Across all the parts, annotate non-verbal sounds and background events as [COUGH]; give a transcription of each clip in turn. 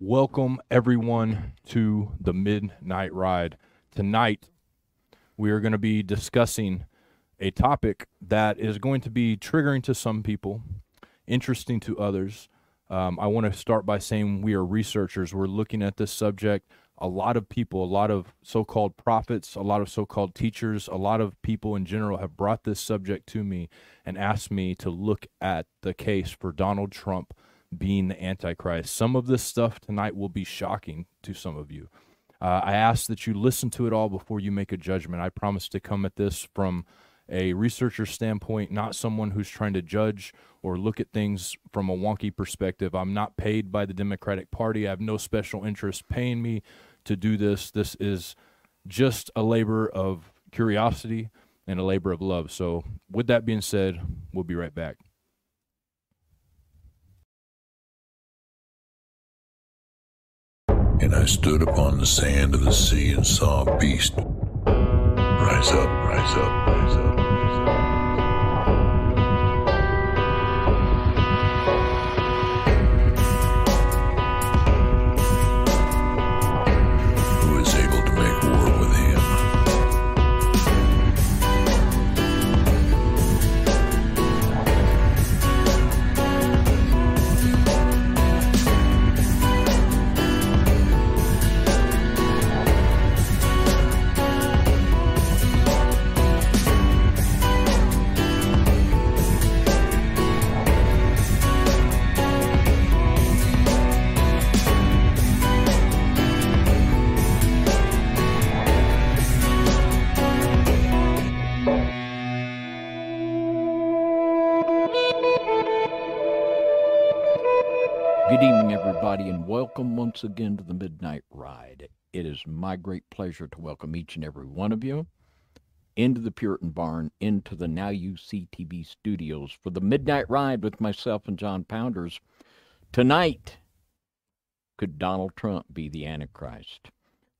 Welcome, everyone, to the Midnight Ride. Tonight, we are going to be discussing a topic that is going to be triggering to some people, interesting to others. Um, I want to start by saying we are researchers. We're looking at this subject. A lot of people, a lot of so called prophets, a lot of so called teachers, a lot of people in general have brought this subject to me and asked me to look at the case for Donald Trump being the Antichrist. Some of this stuff tonight will be shocking to some of you. Uh, I ask that you listen to it all before you make a judgment. I promise to come at this from a researcher standpoint, not someone who's trying to judge or look at things from a wonky perspective. I'm not paid by the Democratic Party. I have no special interest paying me to do this. This is just a labor of curiosity and a labor of love. So, with that being said, we'll be right back. And I stood upon the sand of the sea and saw a beast rise up, rise up, rise up. Who welcome once again to the Midnight Ride. It is my great pleasure to welcome each and every one of you into the Puritan Barn, into the Now You See TV studios for the Midnight Ride with myself and John Pounders. Tonight, could Donald Trump be the Antichrist?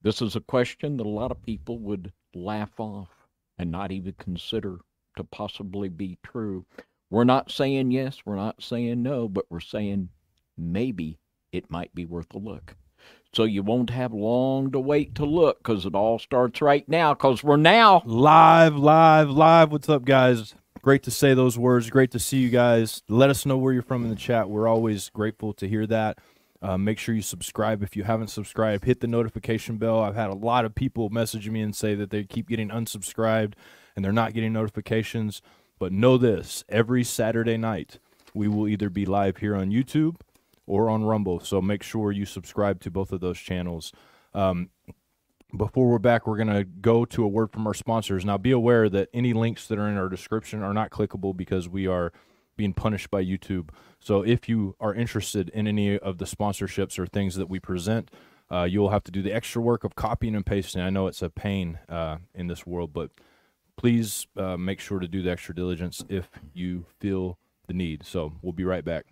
This is a question that a lot of people would laugh off and not even consider to possibly be true. We're not saying yes, we're not saying no, but we're saying maybe it might be worth a look. So you won't have long to wait to look because it all starts right now because we're now. Live, live, live. What's up, guys? Great to say those words. Great to see you guys. Let us know where you're from in the chat. We're always grateful to hear that. Uh, make sure you subscribe if you haven't subscribed. Hit the notification bell. I've had a lot of people message me and say that they keep getting unsubscribed and they're not getting notifications. But know this every Saturday night, we will either be live here on YouTube or on Rumble. So make sure you subscribe to both of those channels. Um, before we're back, we're going to go to a word from our sponsors. Now, be aware that any links that are in our description are not clickable because we are being punished by YouTube. So, if you are interested in any of the sponsorships or things that we present, uh, you'll have to do the extra work of copying and pasting. I know it's a pain uh, in this world, but please uh, make sure to do the extra diligence if you feel the need. So, we'll be right back.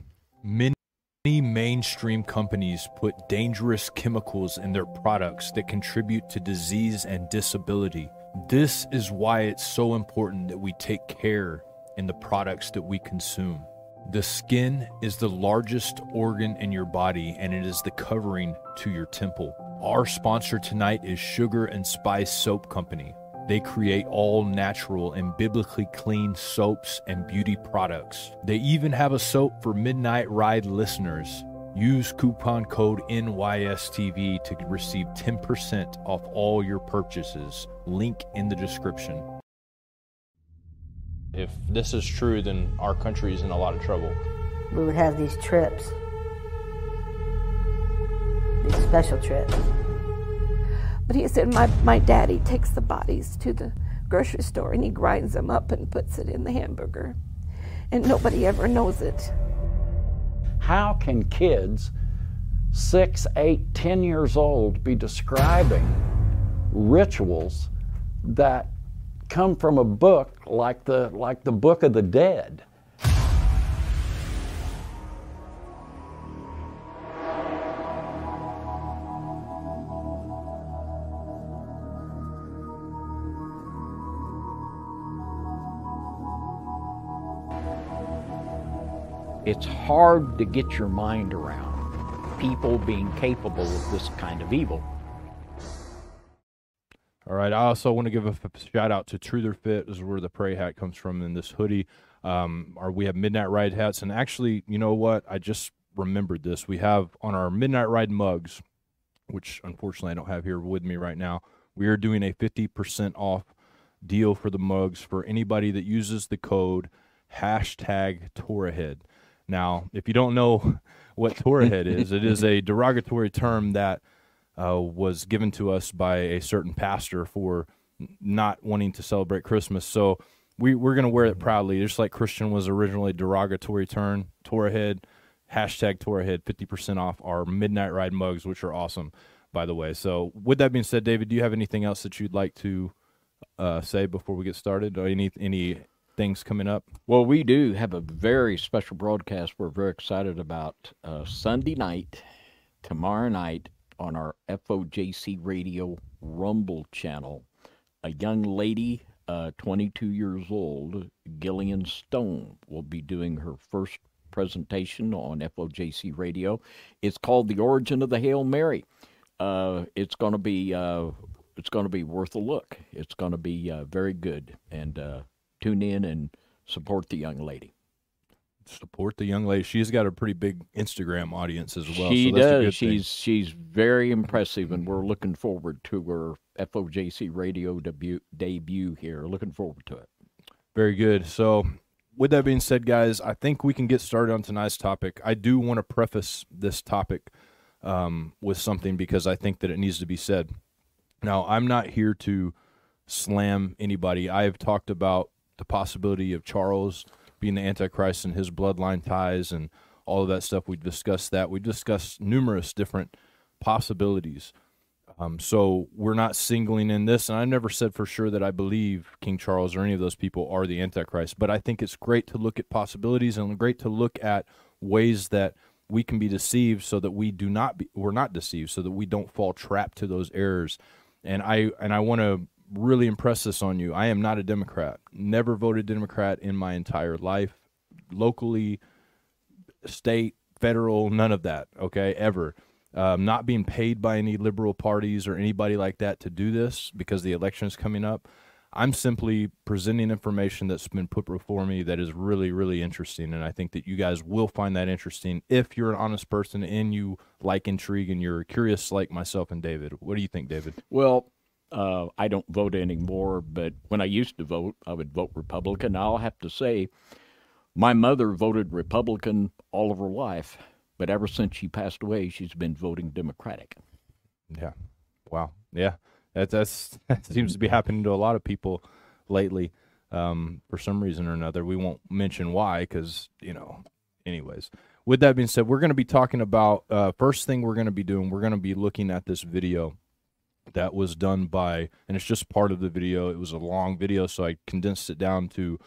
Many mainstream companies put dangerous chemicals in their products that contribute to disease and disability. This is why it's so important that we take care in the products that we consume. The skin is the largest organ in your body and it is the covering to your temple. Our sponsor tonight is Sugar and Spice Soap Company. They create all natural and biblically clean soaps and beauty products. They even have a soap for Midnight Ride listeners. Use coupon code NYSTV to receive 10% off all your purchases. Link in the description. If this is true, then our country is in a lot of trouble. we would have these trips, these special trips. But he said, my, my daddy takes the bodies to the grocery store and he grinds them up and puts it in the hamburger. And nobody ever knows it. How can kids six, eight, ten years old be describing rituals that come from a book like the like the Book of the Dead? It's hard to get your mind around people being capable of this kind of evil. All right. I also want to give a shout out to Truther Fit. This is where the Prey hat comes from in this hoodie. Um, or we have Midnight Ride hats. And actually, you know what? I just remembered this. We have on our Midnight Ride mugs, which unfortunately I don't have here with me right now. We are doing a 50% off deal for the mugs for anybody that uses the code hashtag Torahead. Now, if you don't know [LAUGHS] what Torahead is, it is a derogatory term that uh, was given to us by a certain pastor for not wanting to celebrate Christmas. So we, we're going to wear it proudly, just like Christian was originally a derogatory term. Torahead, hashtag Torahead, 50% off our Midnight Ride mugs, which are awesome, by the way. So, with that being said, David, do you have anything else that you'd like to uh, say before we get started? Or any any things coming up? Well, we do have a very special broadcast we're very excited about uh, Sunday night, tomorrow night on our FOJC Radio Rumble channel. A young lady, uh, 22 years old, Gillian Stone, will be doing her first presentation on FOJC Radio. It's called "The Origin of the Hail Mary." Uh, it's going to be uh, it's going to be worth a look. It's going to be uh, very good, and uh, tune in and support the young lady. Support the young lady. She's got a pretty big Instagram audience as well. she so that's a good does. thing. She's she's very impressive, and we're looking forward to her FOJC radio debut debut here. Looking forward to it. Very good. So, with that being said, guys, I think we can get started on tonight's topic. I do want to preface this topic um, with something because I think that it needs to be said. Now, I'm not here to slam anybody. I have talked about the possibility of Charles being the Antichrist and his bloodline ties and all of that stuff. We discussed that. We discussed numerous different possibilities. Um, so we're not singling in this, and I never said for sure that I believe King Charles or any of those people are the Antichrist. But I think it's great to look at possibilities and great to look at ways that we can be deceived, so that we do not be we're not deceived, so that we don't fall trapped to those errors. And I and I want to really impress this on you. I am not a Democrat. Never voted Democrat in my entire life, locally, state, federal, none of that. Okay, ever. Um, not being paid by any liberal parties or anybody like that to do this because the election is coming up. I'm simply presenting information that's been put before me that is really, really interesting. And I think that you guys will find that interesting if you're an honest person and you like intrigue and you're curious like myself and David. What do you think, David? Well, uh, I don't vote anymore, but when I used to vote, I would vote Republican. I'll have to say, my mother voted Republican all of her life, but ever since she passed away, she's been voting Democratic. Yeah. Wow. Yeah. That that's [LAUGHS] that seems to be happening to a lot of people lately. Um, for some reason or another, we won't mention why because you know. Anyways, with that being said, we're going to be talking about uh, first thing we're going to be doing. We're going to be looking at this video that was done by, and it's just part of the video. It was a long video, so I condensed it down to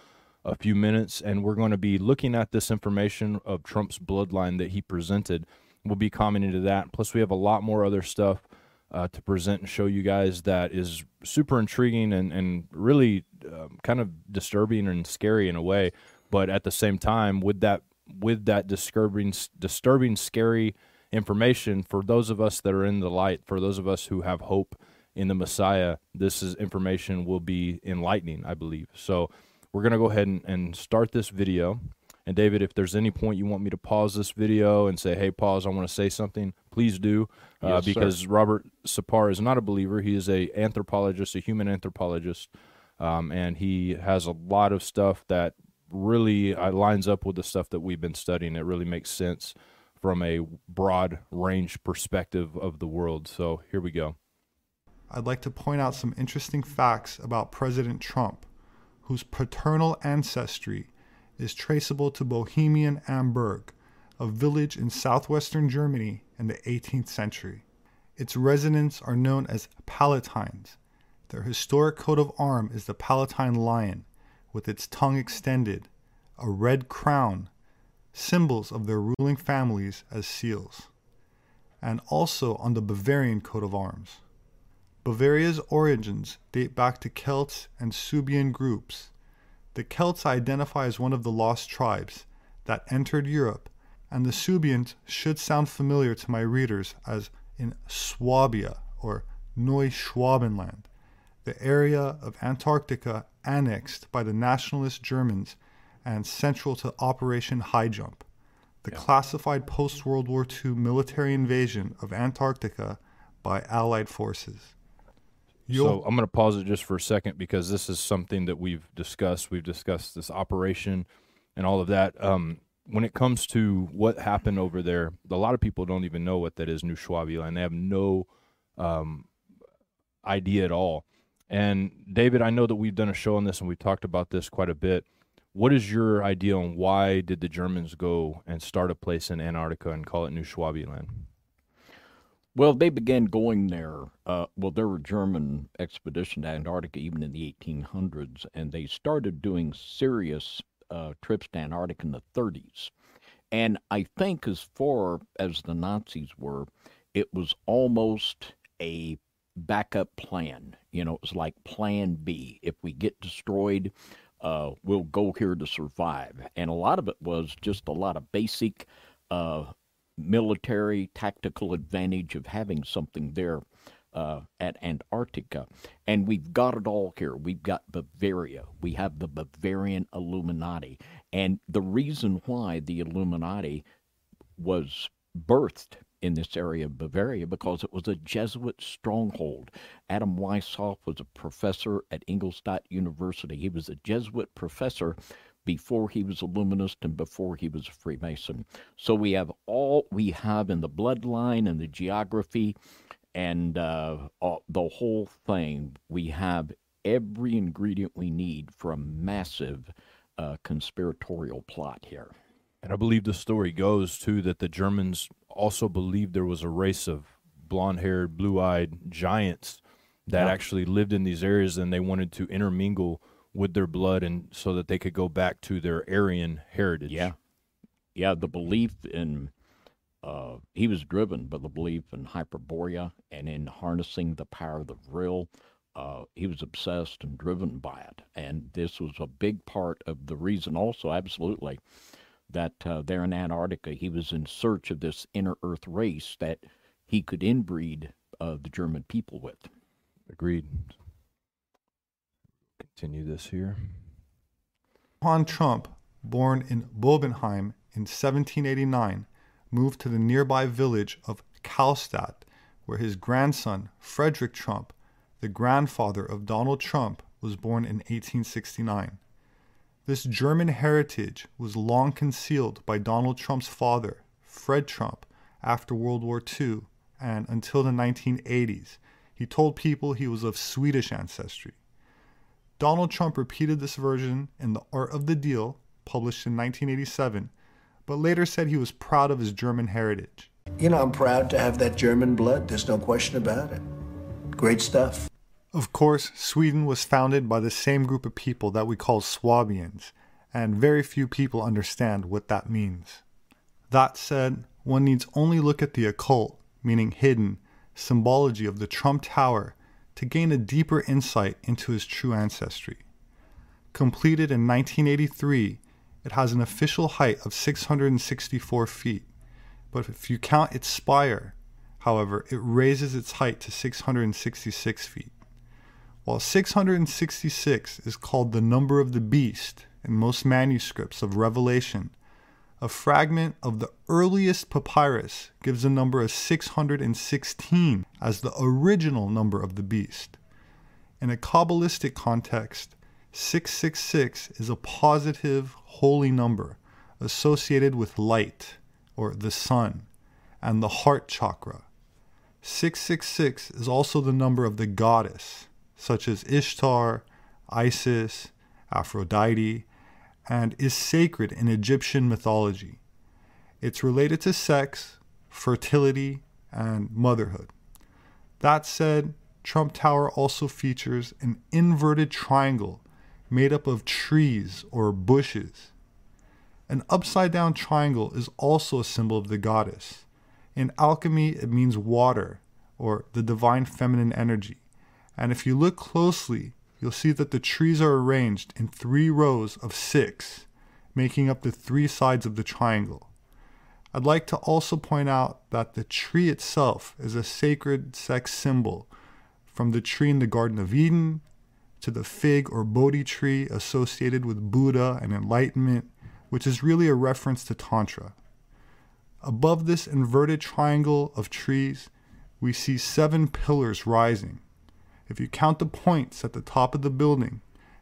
a few minutes, and we're going to be looking at this information of Trump's bloodline that he presented. We'll be commenting to that. Plus, we have a lot more other stuff uh, to present and show you guys that is super intriguing and, and really um, kind of disturbing and scary in a way. But at the same time, with that with that disturbing, disturbing, scary information for those of us that are in the light, for those of us who have hope in the Messiah, this is information will be enlightening, I believe. So we're gonna go ahead and, and start this video. And David, if there's any point you want me to pause this video and say, "Hey, pause, I want to say something," please do, uh, Yes, sir. because Robert Sepehr is not a believer. He is a anthropologist, a human anthropologist, um, and he has a lot of stuff that really uh, lines up with the stuff that we've been studying. It really makes sense from a broad range perspective of the world. So here we go. I'd like to point out some interesting facts about President Trump, whose paternal ancestry is traceable to Bobenheim am Berg, a village in southwestern Germany in the 18th century. Its residents are known as Palatines. Their historic coat of arm is the Palatine lion, with its tongue extended, a red crown, symbols of their ruling families as seals, and also on the Bavarian coat of arms. Bavaria's origins date back to Celts and Suebian groups. The Celts identify as one of the lost tribes that entered Europe and the Suebians should sound familiar to my readers as in Swabia or Neuschwabenland, the area of Antarctica annexed by the nationalist Germans and central to Operation High Jump, the classified post World War II military invasion of Antarctica by Allied forces. So I'm going to pause it just for a second because this is something that we've discussed. We've discussed this operation and all of that. Um, when it comes to what happened over there, a lot of people don't even know what that is, New Schwabiland. They have no um, idea at all. And David, I know that we've done a show on this and we've talked about this quite a bit. What is your idea on why did the Germans go and start a place in Antarctica and call it New Schwabiland? Well, they began going there. Uh, well, there were German expedition to Antarctica even in the 1800s, and they started doing serious uh, trips to Antarctica in the 30s. And I think, as far as the Nazis were, it was almost a backup plan. You know, it was like Plan B. If we get destroyed, uh, we'll go here to survive. And a lot of it was just a lot of basic uh, military tactical advantage of having something there uh, at Antarctica. And we've got it all here. We've got Bavaria. We have the Bavarian Illuminati. And the reason why the Illuminati was birthed in this area of Bavaria because it was a Jesuit stronghold. Adam Weishaupt was a professor at Ingolstadt University. He was a Jesuit professor before he was a Luminist and before he was a Freemason. So we have all we have in the bloodline and the geography and uh, the whole thing. We have every ingredient we need for a massive uh, conspiratorial plot here. And I believe the story goes too that the Germans also believed there was a race of blonde-haired, blue-eyed giants that Yeah. actually lived in these areas, and they wanted to intermingle with their blood, and so that they could go back to their Aryan heritage. Yeah. Yeah, the belief in uh, he was driven by the belief in Hyperborea and in harnessing the power of the vril. Uh, he was obsessed and driven by it. And this was a big part of the reason, also, absolutely, that uh, there in Antarctica, he was in search of this inner Earth race that he could inbreed uh, the German people with. Agreed. Continue this here. Johann Trump, born in Bobenheim in 1789, moved to the nearby village of Kallstadt, where his grandson, Frederick Trump, the grandfather of Donald Trump, was born in 1869. This German heritage was long concealed by Donald Trump's father, Fred Trump, after World War II and until the 1980s. He told people he was of Swedish ancestry. Donald Trump repeated this version in The Art of the Deal, published in 1987, but later said he was proud of his German heritage. You know, I'm proud to have that German blood. There's no question about it. Great stuff. Of course, Sweden was founded by the same group of people that we call Swabians, and very few people understand what that means. That said, one needs only look at the occult, meaning hidden, symbology of the Trump Tower to gain a deeper insight into his true ancestry. Completed in 1983, it has an official height of 664 feet, but if you count its spire, however, it raises its height to 666 feet. While 666 is called the number of the beast in most manuscripts of Revelation, a fragment of the earliest papyrus gives the number of 616 as the original number of the beast. In a Kabbalistic context, 666 is a positive holy number associated with light, or the sun, and the heart chakra. 666 is also the number of the goddess, such as Ishtar, Isis, Aphrodite, and is sacred in Egyptian mythology. It's related to sex, fertility, and motherhood. That said, Trump Tower also features an inverted triangle made up of trees or bushes. An upside down triangle is also a symbol of the goddess. In alchemy, it means water or the divine feminine energy. And if you look closely, you'll see that the trees are arranged in three rows of six, making up the three sides of the triangle. I'd like to also point out that the tree itself is a sacred sex symbol, from the tree in the Garden of Eden to the fig or Bodhi tree associated with Buddha and enlightenment, which is really a reference to Tantra. Above this inverted triangle of trees, we see seven pillars rising. If you count the points at the top of the building,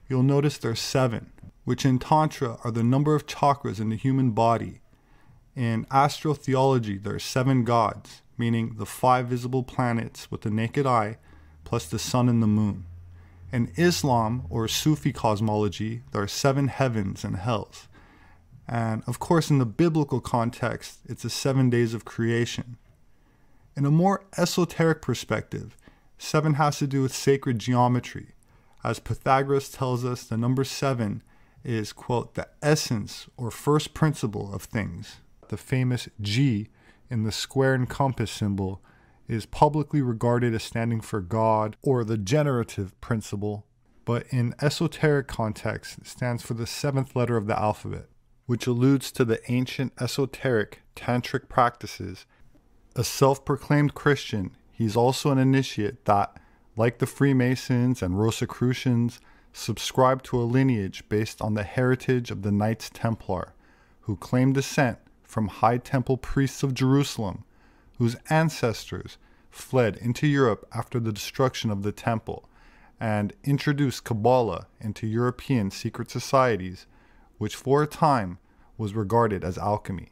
you'll notice there's seven, which in Tantra are the number of chakras in the human body. In astrotheology, there are seven gods, meaning the five visible planets with the naked eye, plus the sun and the moon. In Islam or Sufi cosmology, there are seven heavens and hells. And of course, in the biblical context, it's the seven days of creation. In a more esoteric perspective, seven has to do with sacred geometry. As Pythagoras tells us, the number seven is, quote, the essence or first principle of things. The famous G in the square and compass symbol is publicly regarded as standing for God or the generative principle, but in esoteric context, stands for the seventh letter of the alphabet, which alludes to the ancient esoteric tantric practices. A self proclaimed Christian, he's also an initiate that, like the Freemasons and Rosicrucians, subscribe to a lineage based on the heritage of the Knights Templar, who claim descent from High Temple priests of Jerusalem, whose ancestors fled into Europe after the destruction of the temple and introduced Kabbalah into European secret societies, which for a time was regarded as alchemy.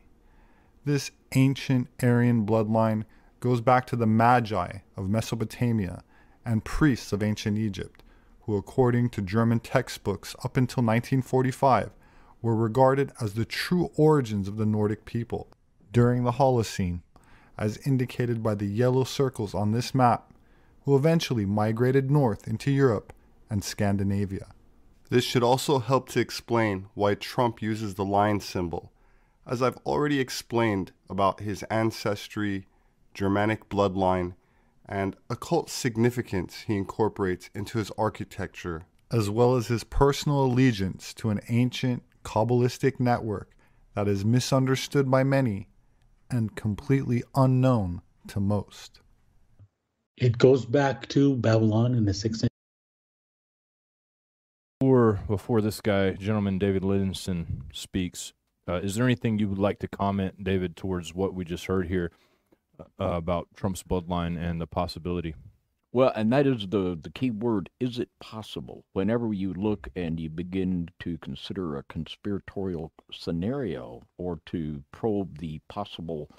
This ancient Aryan bloodline goes back to the Magi of Mesopotamia and priests of ancient Egypt, who, according to German textbooks up until 1945, were regarded as the true origins of the Nordic people. During the Holocene, as indicated by the yellow circles on this map, who eventually migrated north into Europe and Scandinavia. This should also help to explain why Trump uses the lion symbol, as I've already explained about his ancestry, Germanic bloodline, and occult significance he incorporates into his architecture, as well as his personal allegiance to an ancient Kabbalistic network that is misunderstood by many and completely unknown to most. It goes back to Babylon in the sixth Before, before this guy, gentleman David Livingstone, speaks, uh, is there anything you would like to comment, David, towards what we just heard here uh, about Trump's bloodline and the possibility? Well, and that is the, the key word. Is it possible? Whenever you look and you begin to consider a conspiratorial scenario or to probe the possible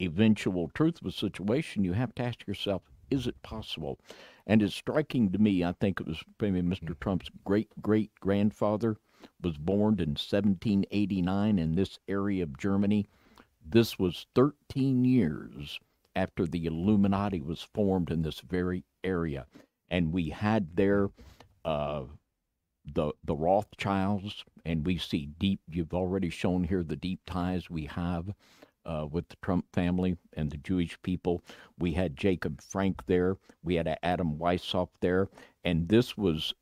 eventual truth of a situation, you have to ask yourself, is it possible? And it's striking to me, I think it was maybe Mr. Trump's great great grandfather was born in 1789 in this area of Germany. This was 13 years after the Illuminati was formed in this very area, and we had there uh, the the Rothschilds, and we see deep. You've already shown here the deep ties we have uh, with the Trump family and the Jewish people. We had Jacob Frank there. We had Adam Weishaupt there, and this was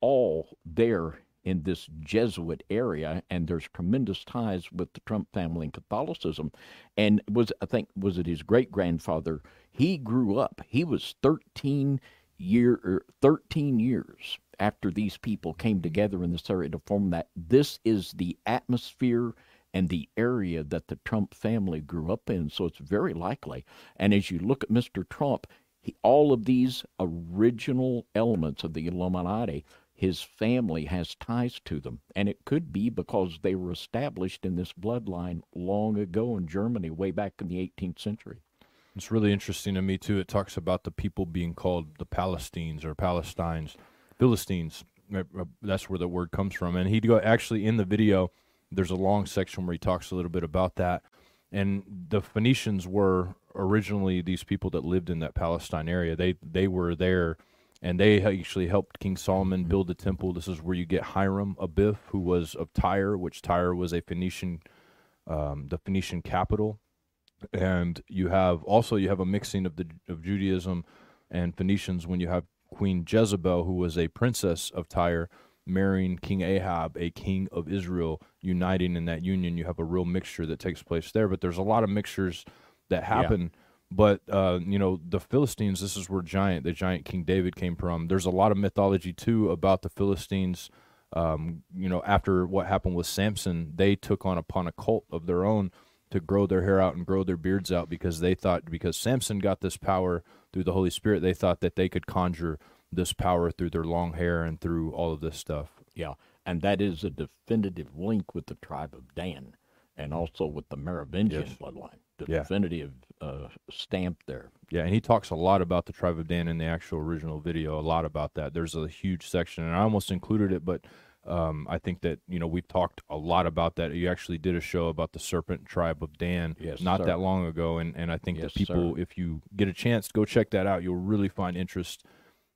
all there in this Jesuit area, and there's tremendous ties with the Trump family and Catholicism. And was I think was it his great grandfather? He grew up. He was 13 year er, 13 years after these people came together in this area to form that. This is the atmosphere and the area that the Trump family grew up in. So it's very likely. And as you look at Mr. Trump, he, all of these original elements of the Illuminati his family has ties to them. And it could be because they were established in this bloodline long ago in Germany, way back in the 18th century. It's really interesting to me, too. It talks about the people being called the Palestines or Palestines, Philistines. Uh, uh, that's where the word comes from. And he go actually in the video, there's a long section where he talks a little bit about that. And the Phoenicians were originally these people that lived in that Palestine area. They they were there and they actually helped King Solomon mm-hmm. build the temple. This is where you get Hiram Abiff, who was of Tyre, which Tyre was a Phoenician, um, the Phoenician capital, and you have also you have a mixing of the of Judaism and Phoenicians when you have Queen Jezebel, who was a princess of Tyre, marrying King Ahab, a king of Israel, uniting in that union. You have a real mixture that takes place there. But there's a lot of mixtures that happen. But uh, you know, the Philistines. This is where giant, the giant King David came from. There's a lot of mythology too about the Philistines. Um, you know, after what happened with Samson, they took on upon a cult of their own to grow their hair out and grow their beards out because they thought because Samson got this power through the Holy Spirit, they thought that they could conjure this power through their long hair and through all of this stuff. Yeah, and that is a definitive link with the tribe of Dan and also with the Merovingian Yes. bloodline. Yeah. Definitive uh, stamp there. Yeah, and he talks a lot about the tribe of Dan in the actual original video. A lot about that. There's a huge section, and I almost included it, but um, I think that you know we've talked a lot about that. You actually did a show about the serpent tribe of Dan Yes, not sir. that long ago, and and I think Yes, that people, sir. if you get a chance, to go check that out. You'll really find interest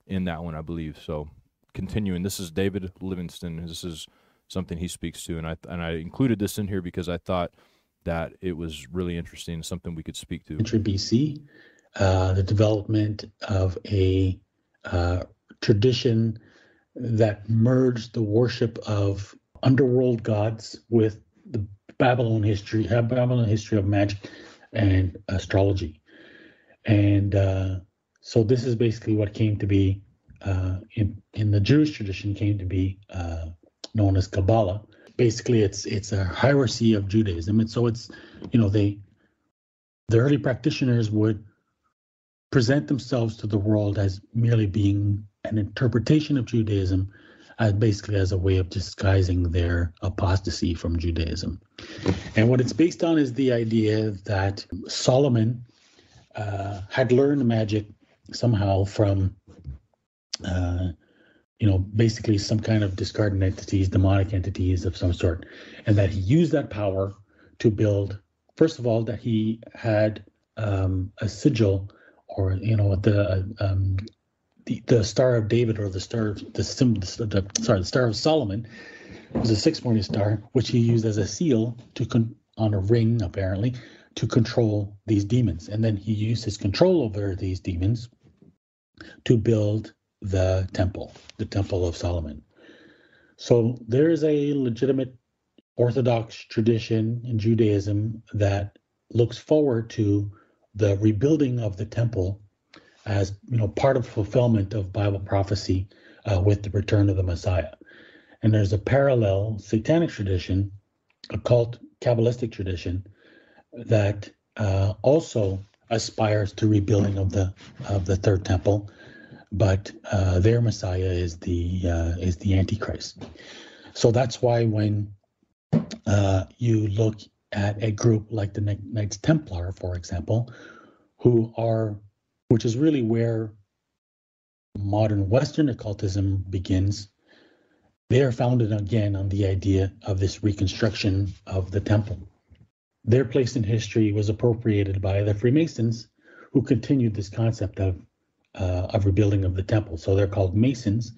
in that one, I believe. So continuing, this is David Livingstone. This is something he speaks to, and I and I included this in here because I thought that it was really interesting, something we could speak to. century BC, uh, the development of a uh, tradition that merged the worship of underworld gods with the Babylon history, Babylon history of magic and astrology, and uh, so this is basically what came to be uh, in in the Jewish tradition came to be uh, known as Kabbalah. Basically, it's it's a hierarchy of Judaism, and so it's you know they the early practitioners would present themselves to the world as merely being an interpretation of Judaism, as basically as a way of disguising their apostasy from Judaism. And what it's based on is the idea that Solomon uh, had learned magic somehow from, uh, you know, basically some kind of discarded entities, demonic entities of some sort, and that he used that power to build first of all that he had um, a sigil or you know the um, the, the star of david or the star of the, sim, the sorry the star of solomon was a six morning star which he used as a seal to con- on a ring apparently to control these demons. And then he used his control over these demons to build the temple the temple of solomon so there is a legitimate Orthodox tradition in Judaism that looks forward to the rebuilding of the temple as you know part of fulfillment of Bible prophecy uh, with the return of the Messiah. And there's a parallel satanic tradition, occult Kabbalistic tradition, that uh, also aspires to rebuilding of the of the third temple, but uh, their Messiah is the uh, is the Antichrist. So that's why when uh, you look at a group like the Knights Templar, for example, who are, which is really where modern Western occultism begins. They are founded again on the idea of this reconstruction of the temple. Their place in history was appropriated by the Freemasons, who continued this concept of uh, of rebuilding of the temple. So they're called Masons,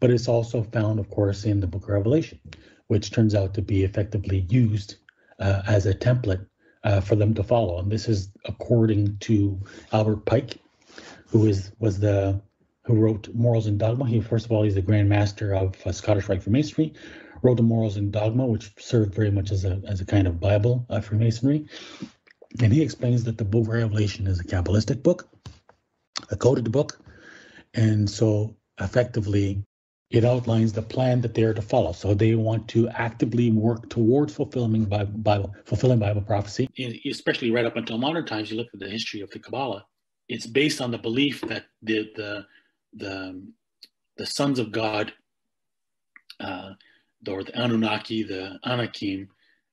but it's also found, of course, in the Book of Revelation which turns out to be effectively used uh, as a template uh, for them to follow. And this is according to Albert Pike, who is was the who wrote Morals and Dogma. He first of all he's the Grand Master of uh, Scottish Rite Freemasonry, wrote the Morals and Dogma, which served very much as a as a kind of Bible uh, Freemasonry. And he explains that the Book of Revelation is a Kabbalistic book, a coded book, and so effectively it outlines the plan that they are to follow. So they want to actively work towards fulfilling Bible, Bible fulfilling Bible prophecy. Especially right up until modern times, you look at the history of the Kabbalah. It's based on the belief that the the the, the sons of God, uh, or the Anunnaki, the Anakim,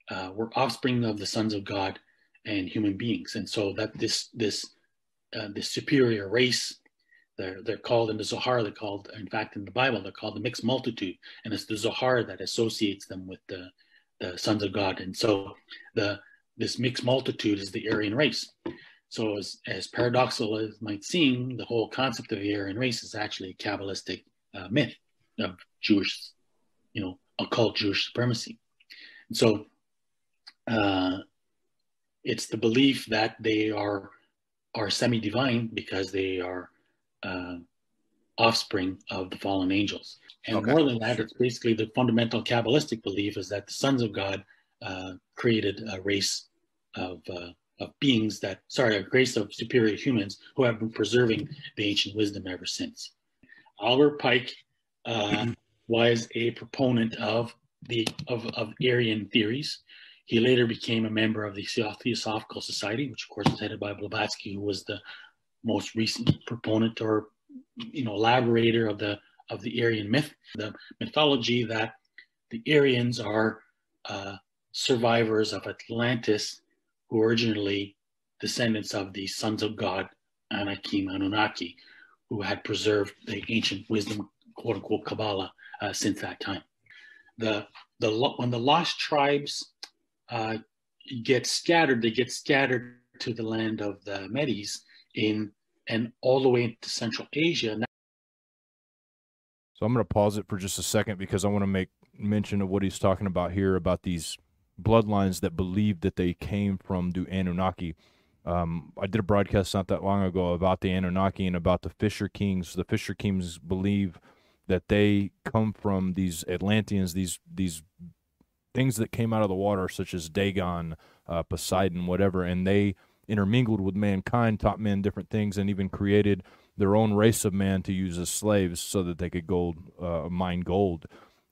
uh, were offspring of the sons of God and human beings, and so that this this uh, this superior race they're, they're called in the Zohar, they're called, in fact, in the Bible, they're called the mixed multitude. And it's the Zohar that associates them with the, the sons of God. And so the this mixed multitude is the Aryan race. So as, as paradoxical as it might seem, the whole concept of the Aryan race is actually a Kabbalistic uh, myth of Jewish, you know, occult Jewish supremacy. And so uh, it's the belief that they are are semi-divine because they are uh, offspring of the fallen angels. And Okay. more than that, it's basically the fundamental Kabbalistic belief is that the sons of God uh, created a race of, uh, of beings that, sorry, a race of superior humans who have been preserving the ancient wisdom ever since. Albert Pike uh, was a proponent of the of, of Aryan theories. He later became a member of the Theosophical Society, which of course was headed by Blavatsky, who was the most recent proponent or you know elaborator of the of the Aryan myth, the mythology that the Aryans are uh, survivors of Atlantis, who originally descendants of the sons of God, Anakim Anunnaki, who had preserved the ancient wisdom, quote unquote, Kabbalah uh, since that time. The the when the lost tribes uh, get scattered, they get scattered to the land of the Medes in and all the way into Central Asia. Now, So I'm going to pause it for just a second because I want to make mention of what he's talking about here about these bloodlines that believe that they came from the Anunnaki. Um, I did a broadcast not that long ago about the Anunnaki and about the Fisher Kings. The Fisher Kings believe that they come from these Atlanteans, these these things that came out of the water, such as Dagon, uh, Poseidon, whatever, and they intermingled with mankind, taught men different things, and even created their own race of man to use as slaves so that they could gold uh, mine gold.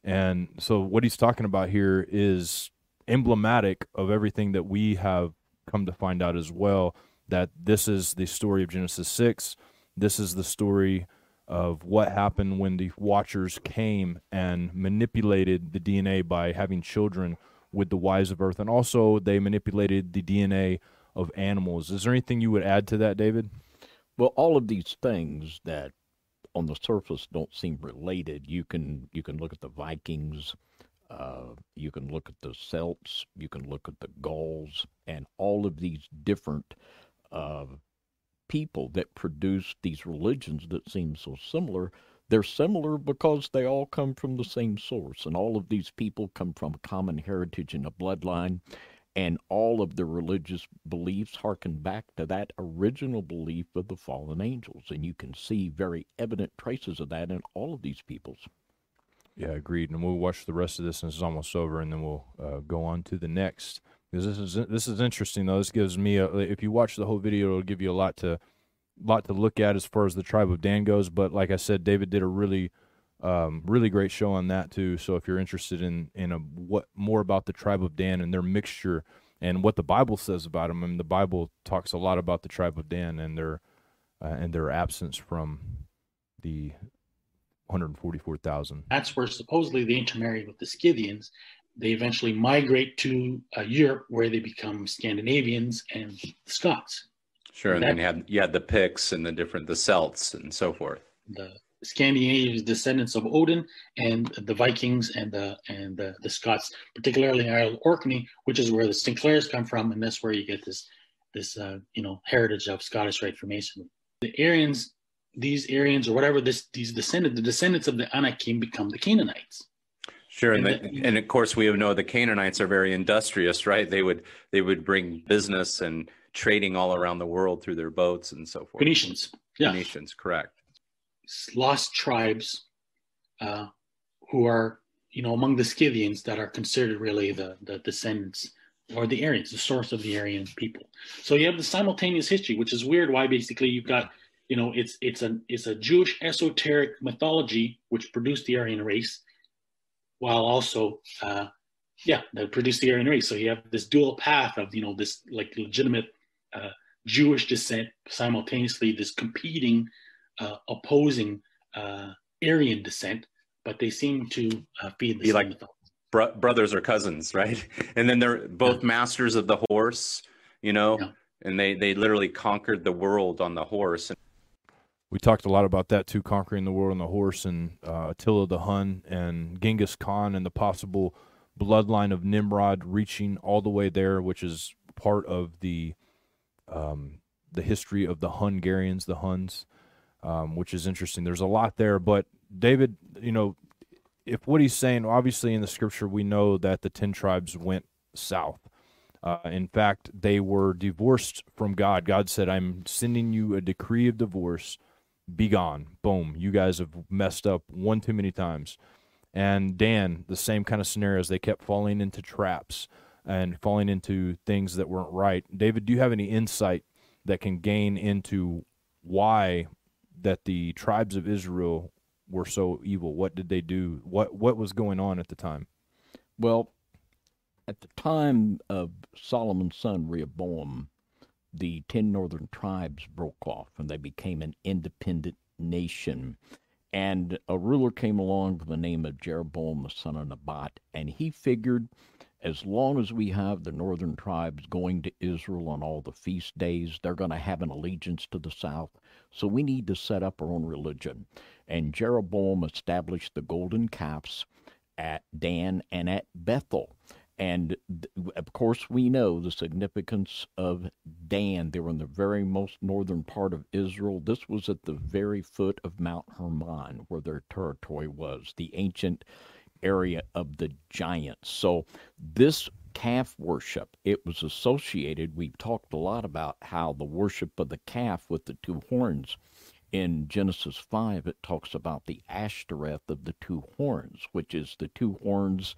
And so what he's talking about here is emblematic of everything that we have come to find out as well that this is the story of Genesis 6. This is the story of what happened when the watchers came and manipulated the DNA by having children with the wives of earth and also they manipulated the DNA of animals. Is there anything you would add to that, David? Well, all of these things that on the surface don't seem related, you can you can look at the Vikings, uh, you can look at the Celts, you can look at the Gauls, and all of these different uh, people that produce these religions that seem so similar. They're similar because they all come from the same source, and all of these people come from a common heritage and a bloodline and all of the religious beliefs harken back to that original belief of the fallen angels and you can see very evident traces of that in all of these peoples Yeah, agreed. And we'll watch the rest of this, and is almost over, and then we'll uh, go on to the next. Because this is this is interesting though. This gives me a. If you watch the whole video, it'll give you a lot to, lot to look at as far as the tribe of Dan goes. But like I said, David did a really, um, really great show on that too. So if you're interested in in a, what more about the tribe of Dan and their mixture and what the Bible says about them, I mean, the Bible talks a lot about the tribe of Dan and their uh, and their absence from the 144,000. that's where supposedly they intermarried with the Scythians. They eventually migrate to uh, Europe, where they become Scandinavians and Scots. Sure, and That- then you had the Picts and the different the Celts and so forth. The Scandinavian descendants of Odin, and the Vikings and the and the, the Scots, particularly in Isle Orkney, which is where the Sinclairs come from, and that's where you get this this uh, you know heritage of Scottish Rite Freemasonry. The Aryans, these Aryans or whatever this these descendants, the descendants of the Anakim become the Canaanites. Sure, and, the- and of course we know the Canaanites are very industrious, right? They would they would bring business and trading all around the world through their boats and so forth. Phoenicians, yeah, Phoenicians, correct. lost tribes uh, who are you know among the Scythians that are considered really the the descendants or the Aryans, the source of the Aryan people. So you have the simultaneous history, which is weird. Why basically you've got you know it's it's a it's a Jewish esoteric mythology which produced the Aryan race, while also uh, yeah that produced the Aryan race. So you have this dual path of you know this like legitimate uh, Jewish descent simultaneously this competing uh, opposing uh, Aryan descent, but they seem to uh, feed the like- Bro- brothers or cousins, right? [LAUGHS] And then they're both masters of the horse, you know, Yeah. and they they literally conquered the world on the horse. We talked a lot about that too, conquering the world on the horse, and uh, Attila the Hun, and Genghis Khan, and the possible bloodline of Nimrod reaching all the way there, which is part of the um, the history of the Hungarians, the Huns, um, which is interesting. There's a lot there, but David, you know, if what he's saying, obviously in the scripture, we know that the ten tribes went south. Uh, in fact, they were divorced from God. God said, "I'm sending you a decree of divorce." Be gone. Boom. You guys have messed up one too many times. And Dan, the same kind of scenarios. They kept falling into traps and falling into things that weren't right. David, do you have any insight that can gain into why that the tribes of Israel were so evil? What did they do? What what was going on at the time? Well, at the time of Solomon's son Rehoboam, the ten northern tribes broke off and they became an independent nation. And a ruler came along with the name of Jeroboam, the son of Nebat, and he figured as long as we have the northern tribes going to Israel on all the feast days, they're going to have an allegiance to the south. So we need to set up our own religion. And Jeroboam established the golden calves at Dan and at Bethel. And of course, we know the significance of Dan. They were in the very most northern part of Israel. This was at the very foot of Mount Hermon, where their territory was, the ancient area of the giants. So, this calf worship, it was associated, we've talked a lot about how the worship of the calf with the two horns. In Genesis 5, it talks about the Ashtoreth of the two horns, which is the two horns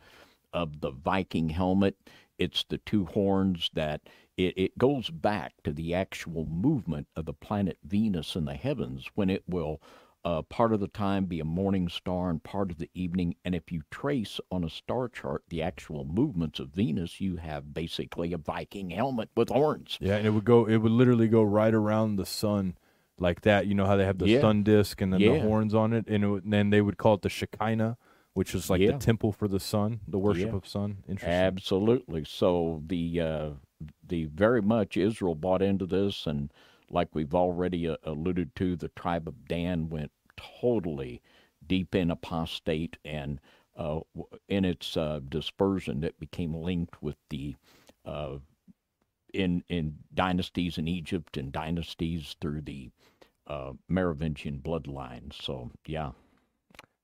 of the Viking helmet. It's the two horns that it, it goes back to the actual movement of the planet Venus in the heavens when it will uh, part of the time be a morning star and part of the evening. And if you trace on a star chart the actual movements of Venus, you have basically a Viking helmet with horns. Yeah, and it would go. It would literally go right around the sun, like that. You know how they have the Yeah. sun disk and then the horns on it, and, it and then they would call it the Shekinah, which is like Yeah. the temple for the sun, the worship Yeah. of sun. Interesting. Absolutely. So the uh, the very much Israel bought into this, and like we've already uh, alluded to, the tribe of Dan went totally deep in apostate, and uh, in its uh, dispersion, it became linked with the uh, in in dynasties in Egypt and dynasties through the uh, Merovingian bloodline. So yeah.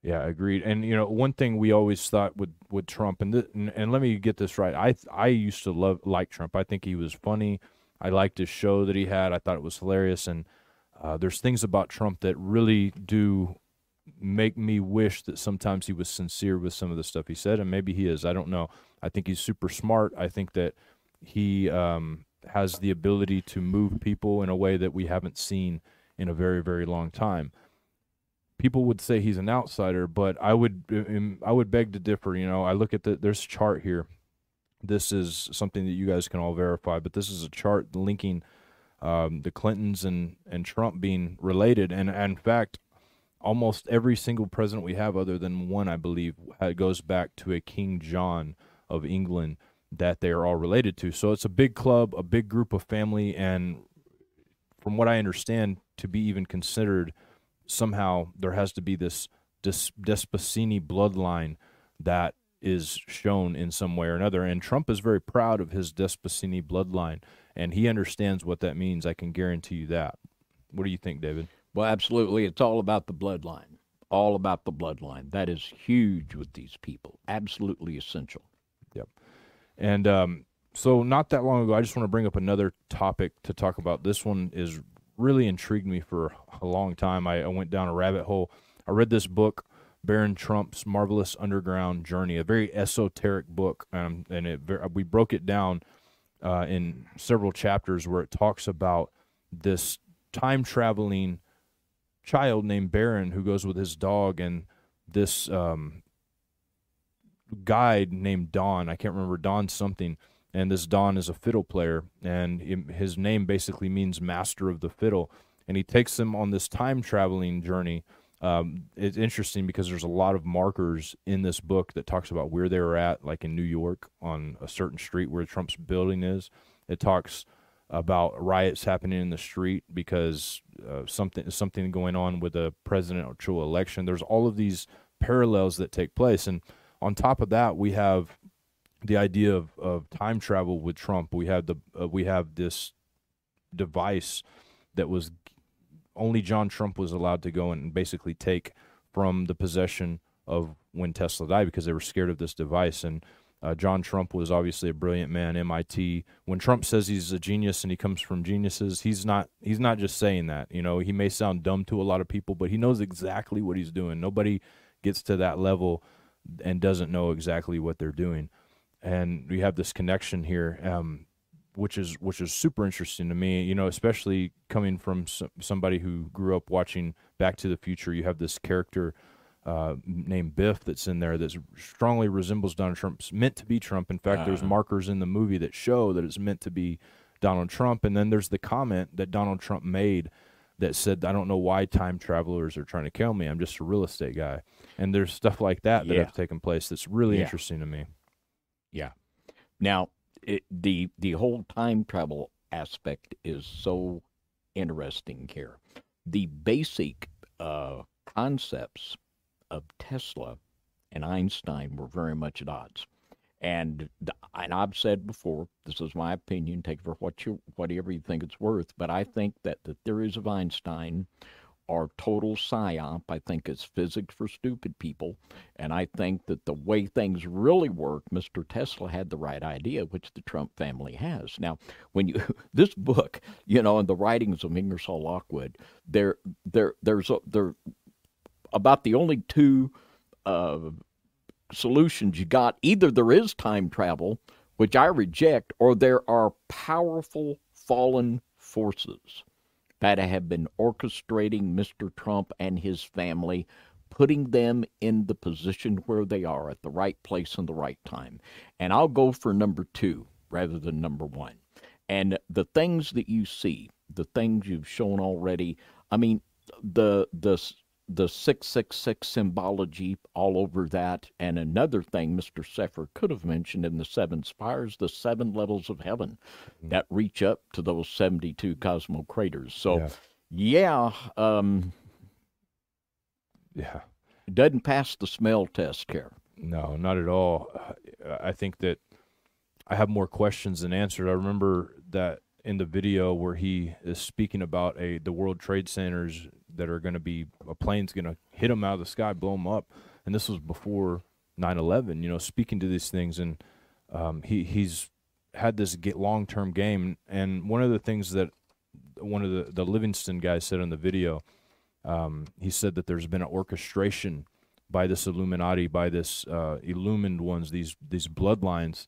Yeah, agreed. And you know, one thing we always thought with with Trump, and th- and, and let me get this right. I I used to love like Trump. I think he was funny. I liked his show that he had. I thought it was hilarious. And uh, there's things about Trump that really do make me wish that sometimes he was sincere with some of the stuff he said, and maybe he is. I don't know. I think he's super smart. I think that he um, has the ability to move people in a way that we haven't seen in a very very long time people would say he's an outsider, but I would um, I would beg to differ. You know, I look at the there's a chart here. This is something that you guys can all verify, but this is a chart linking um, the Clintons and and Trump being related, and, and in fact, almost every single president we have, other than one, I believe, goes back to a King John of England that they are all related to. So it's a big club, a big group of family, and from what I understand, to be even considered somehow there has to be this Des- Desposyni bloodline that is shown in some way or another. And Trump is very proud of his Desposyni bloodline, and he understands what that means. I can guarantee you that. What do you think, David? Well, absolutely. It's all about the bloodline. All about the bloodline. That is huge with these people. Absolutely essential. Yep. And um, so, not that long ago, I just want to bring up another topic to talk about. This one is really intrigued me for a long time. I, I went down a rabbit hole. I read this book, Baron Trump's Marvelous Underground Journey, a very esoteric book, um, and it we broke it down uh, in several chapters where it talks about this time traveling child named Baron who goes with his dog and this um, guide named Don. I can't remember Don something. And this Don is a fiddle player, and his name basically means master of the fiddle. And he takes them on this time traveling journey. Um, it's interesting because there's a lot of markers in this book that talks about where they were at, like in New York on a certain street where Trump's building is. It talks about riots happening in the street because uh, something something going on with a presidential election. There's all of these parallels that take place, and on top of that, we have the idea of, of time travel with Trump. We have the uh, we have this device that was only John Trump was allowed to go and basically take from the possession of when Tesla died because they were scared of this device. And Uh, John Trump was obviously a brilliant man, MIT. When Trump says he's a genius and he comes from geniuses, he's not. He's not just saying that. You know, he may sound dumb to a lot of people, but he knows exactly what he's doing. Nobody gets to that level and doesn't know exactly what they're doing. And we have this connection here, um, which is which is super interesting to me. You know, especially coming from somebody who grew up watching Back to the Future. You have this character uh, named Biff that's in there that strongly resembles Donald Trump. It's meant to be Trump. In fact, uh there's uh-huh. markers in the movie that show that it's meant to be Donald Trump. And then there's the comment that Donald Trump made that said, "I don't know why time travelers are trying to kill me. I'm just a real estate guy." And there's stuff like that that yeah. have taken place that's really yeah. interesting to me. Yeah. Now, it, the the whole time travel aspect is so interesting here. The basic uh, concepts of Tesla and Einstein were very much at odds. And and I've said before, this is my opinion. Take it for what you whatever you think it's worth. But I think that the theories of Einstein are total psyop. I think it's physics for stupid people. And I think that the way things really work, Mr. Tesla had the right idea, which the Trump family has. Now, when you [LAUGHS] this book, you know, and the writings of Ingersoll Lockwood, there there there's a, there about the only two uh, solutions you got. Either there is time travel, which I reject, or there are powerful fallen forces that have been orchestrating Mr. Trump and his family, putting them in the position where they are at the right place and the right time. And I'll go for number two rather than number one. And the things that you see, the things you've shown already, I mean, the the the 666 symbology all over that. And another thing Mr. Sepehr could have mentioned in the seven spires, the seven levels of heaven mm-hmm. that reach up to those 72 cosmo craters. So, yeah, yeah, um, yeah. It doesn't pass the smell test here. No, not at all. I think that I have more questions than answers. I remember that in the video where he is speaking about a the World Trade Centers that are going to be a plane's going to hit them out of the sky, blow them up, and this was before 9/11. You know, speaking to these things, and um, he he's had this long term game. And one of the things that one of the the Livingstone guys said in the video, um, he said that there's been an orchestration by this Illuminati, by this uh, illumined ones, these these bloodlines,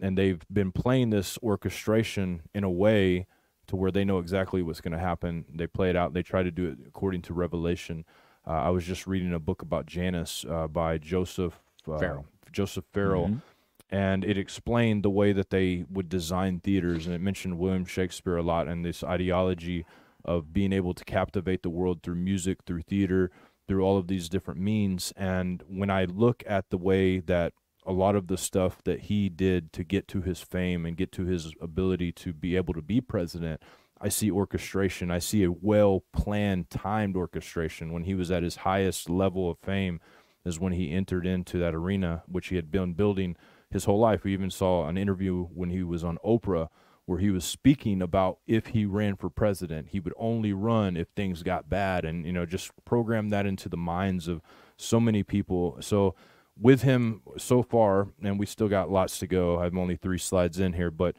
and they've been playing this orchestration in a way to where they know exactly what's going to happen. They play it out. They try to do it according to Revelation. Uh, I was just reading a book about Janus uh, by Joseph uh, Farrell. Joseph Farrell, mm-hmm. and it explained the way that they would design theaters, and it mentioned William Shakespeare a lot and this ideology of being able to captivate the world through music, through theater, through all of these different means. And when I look at the way that a lot of the stuff that he did to get to his fame and get to his ability to be able to be president, I see orchestration. I see a well planned, timed orchestration. When he was at his highest level of fame, is when he entered into that arena, which he had been building his whole life. We even saw an interview when he was on Oprah where he was speaking about if he ran for president, he would only run if things got bad, and you know, just program that into the minds of so many people. So with him so far, and we still got lots to go. I'm only three slides in here, but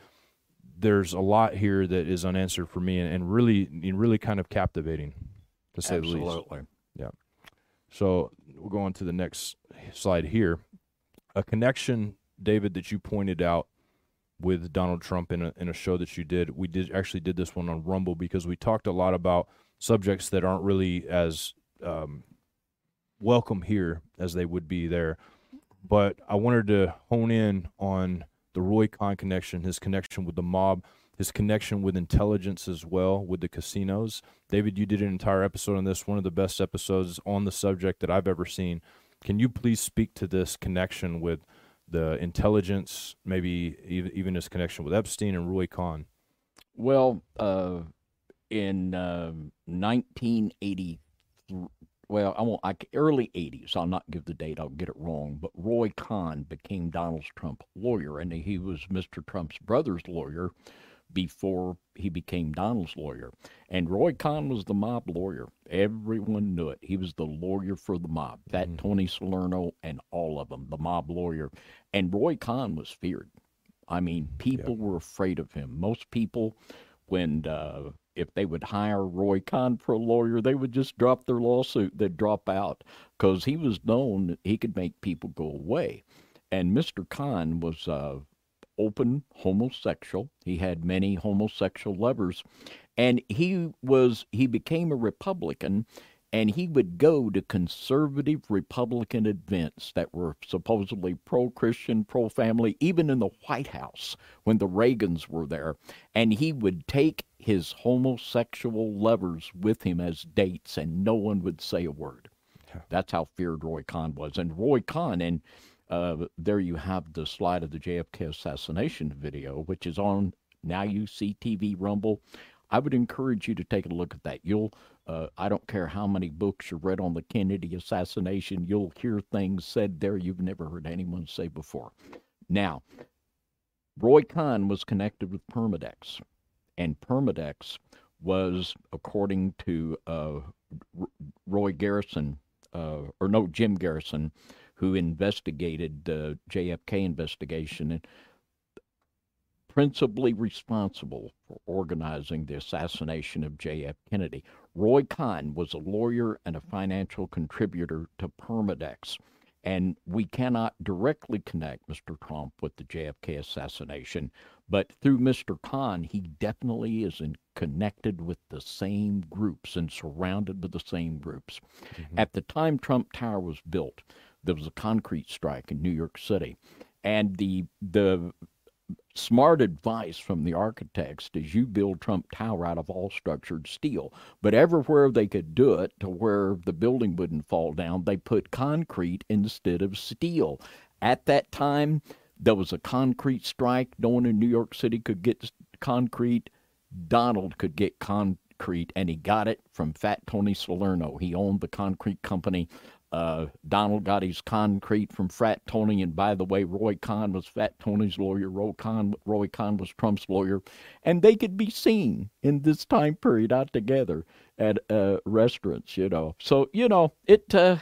there's a lot here that is unanswered for me, and, and really, and really kind of captivating, to say Absolutely. the least. Absolutely. Yeah. So we'll go on to the next slide here. A connection, David, that you pointed out with Donald Trump in a in a show that you did. We did actually did this one on Rumble because we talked a lot about subjects that aren't really as um, welcome here as they would be there. But I wanted to hone in on the Roy Cohn connection, his connection with the mob, his connection with intelligence as well, with the casinos. David, you did an entire episode on this, one of the best episodes on the subject that I've ever seen. Can you please speak to this connection with the intelligence, maybe even his connection with Epstein and Roy Cohn? Well, uh, in uh, 1983, well, I won't, I, early 80s, I'll not give the date, I'll get it wrong, but Roy Cohn became Donald Trump's lawyer, and he was Mr. Trump's brother's lawyer before he became Donald's lawyer. And Roy Cohn was the mob lawyer. Everyone knew it. He was the lawyer for the mob. That Mm-hmm. Tony Salerno and all of them, the mob lawyer. And Roy Cohn was feared. I mean, people were afraid of him. Most people, when uh, if they would hire Roy Cohn for a lawyer, they would just drop their lawsuit. They'd drop out because he was known he could make people go away. And Mr. Cohn was uh, open homosexual. He had many homosexual lovers, and he was he became a Republican, and he would go to conservative Republican events that were supposedly pro-Christian, pro-family, even in the White House when the Reagans were there, and he would take his homosexual lovers with him as dates, and no one would say a word. That's how feared Roy Cohn was, and Roy Cohn and. Uh, there you have the slide of the JFK assassination video, which is on Now You See TV Rumble. I would encourage you to take a look at that. You'll, uh, I don't care how many books you read on the Kennedy assassination, you'll hear things said there you've never heard anyone say before. Now, Roy Cohn was connected with Permindex, and Permindex was, according to uh, Roy Garrison, uh, or no, Jim Garrison, who investigated the JFK investigation and principally responsible for organizing the assassination of JF Kennedy. Roy Cohn was a lawyer and a financial contributor to Permindex. And we cannot directly connect Mr. Trump with the JFK assassination, but through Mr. Cohn, he definitely is in, connected with the same groups and surrounded by the same groups. Mm-hmm. At the time Trump Tower was built, there was a concrete strike in New York City, and the the smart advice from the architects is you build Trump Tower out of all structured steel. But everywhere they could do it to where the building wouldn't fall down, they put concrete instead of steel. At that time, there was a concrete strike. No one in New York City could get concrete. Donald could get concrete, and he got it from Fat Tony Salerno. He owned the concrete company. Uh, Donald got his concrete from Fat Tony, and by the way, Roy Cohn was Fat Tony's lawyer. Roy Cohn, Roy Cohn was Trump's lawyer, and they could be seen in this time period out together at uh, restaurants. You know, so you know it. Uh,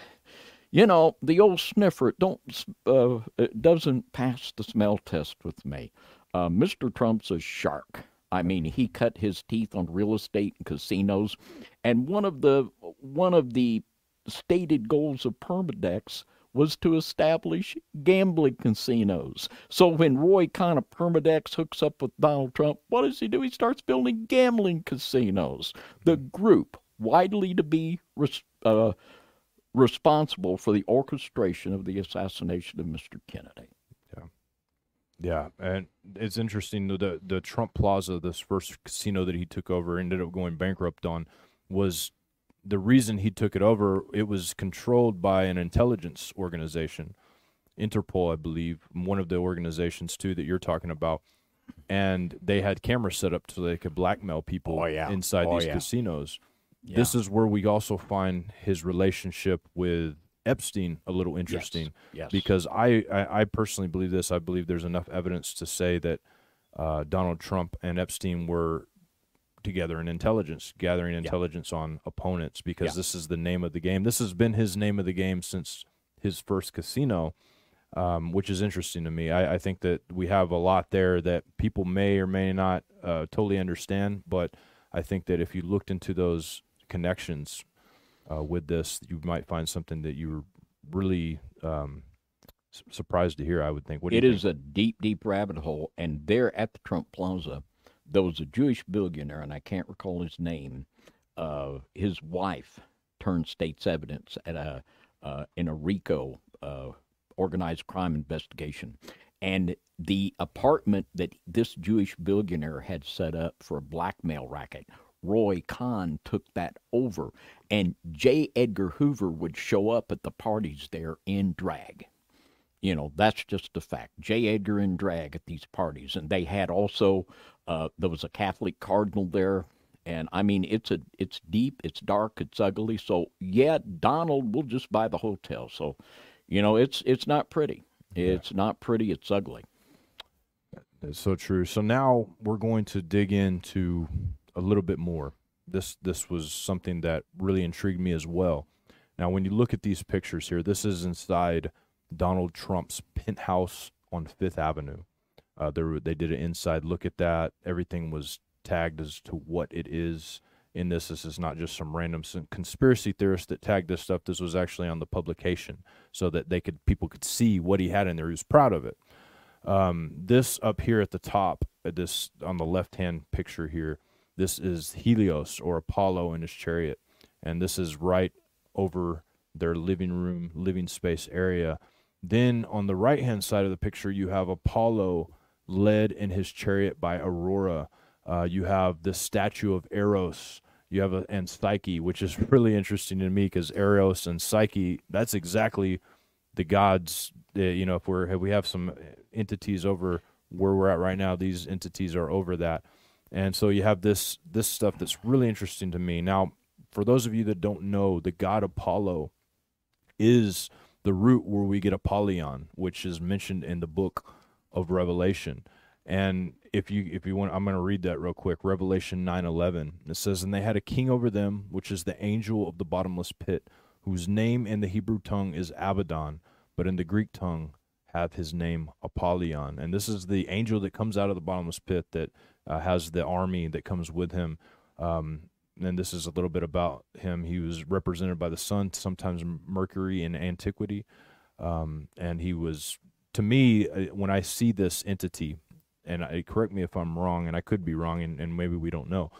you know, the old sniffer don't uh, doesn't pass the smell test with me. Uh, Mr. Trump's a shark. I mean, he cut his teeth on real estate and casinos, and one of the one of the stated goals of Permindex was to establish gambling casinos. So when Roy Cohn of Permadex hooks up with Donald Trump, what does he do? He starts building gambling casinos. The group, widely to be res- uh, responsible for the orchestration of the assassination of Mr. Kennedy. Yeah, and it's interesting the the Trump Plaza, this first casino that he took over, ended up going bankrupt on, was the reason he took it over. It was controlled by an intelligence organization, Interpol, I believe, one of the organizations too that you're talking about, and they had cameras set up so they could blackmail people Oh, yeah. inside Oh, these yeah. casinos. This is where we also find his relationship with Epstein a little interesting yes. because I, I, I personally believe this. I believe there's enough evidence to say that uh, Donald Trump and Epstein were together in intelligence, gathering intelligence on opponents because Yeah. this is the name of the game. This has been his name of the game since his first casino, um, which is interesting to me. I, I think that we have a lot there that people may or may not uh, totally understand, but I think that if you looked into those connections uh, with this, you might find something that you were really um, surprised to hear. I would think. What do It is a deep, deep rabbit hole. And there at the Trump Plaza, there was a Jewish billionaire, and I can't recall his name. Uh, his wife turned state's evidence at a uh, in a RICO uh, organized crime investigation, and the apartment that this Jewish billionaire had set up for a blackmail racket. Roy Cohn took that over, and J. Edgar Hoover would show up at the parties there in drag. You know, that's just a fact. J. Edgar in drag at these parties. And they had also, uh, there was a Catholic cardinal there. And I mean, it's a, it's deep, it's dark, it's ugly. So yeah, Donald will just buy the hotel. So, you know, it's, it's not pretty. It's not pretty. It's ugly. That's so true. So now we're going to dig into a little bit more. This this was something that really intrigued me as well. Now, when you look at these pictures here, this is inside Donald Trump's penthouse on Fifth Avenue. Uh, there, they did an inside look at that. Everything was tagged as to what it is in this. This is not just some random conspiracy theorist that tagged this stuff. This was actually on the publication so that they could people could see what he had in there. He was proud of it. Um, this up here at the top, at this on the left hand picture here, this is Helios or Apollo in his chariot, and this is right over their living room, living space area. Then on the right hand side of the picture, you have Apollo led in his chariot by Aurora. Uh, you have the statue of Eros. You have a, and Psyche, which is [LAUGHS] really interesting to me because Eros and Psyche, that's exactly the gods. Uh, you know, if we're if we have some entities over where we're at right now, these entities are over that, and so you have this this stuff that's really interesting to me. Now, for those of you that don't know, the god Apollo is the root where we get Apollyon, which is mentioned in the book of Revelation. And if you if you want, I'm going to read that real quick. Revelation 9:11. It says, "And they had a king over them, which is the angel of the bottomless pit, whose name in the Hebrew tongue is Abaddon, but in the Greek tongue have his name Apollyon." And this is the angel that comes out of the bottomless pit that uh, has the army that comes with him. Um, and this is a little bit about him. He was represented by the sun, sometimes Mercury in antiquity, um, and he was to me uh, when I see this entity and I, correct me if I'm wrong, and I could be wrong, and, and maybe we don't know.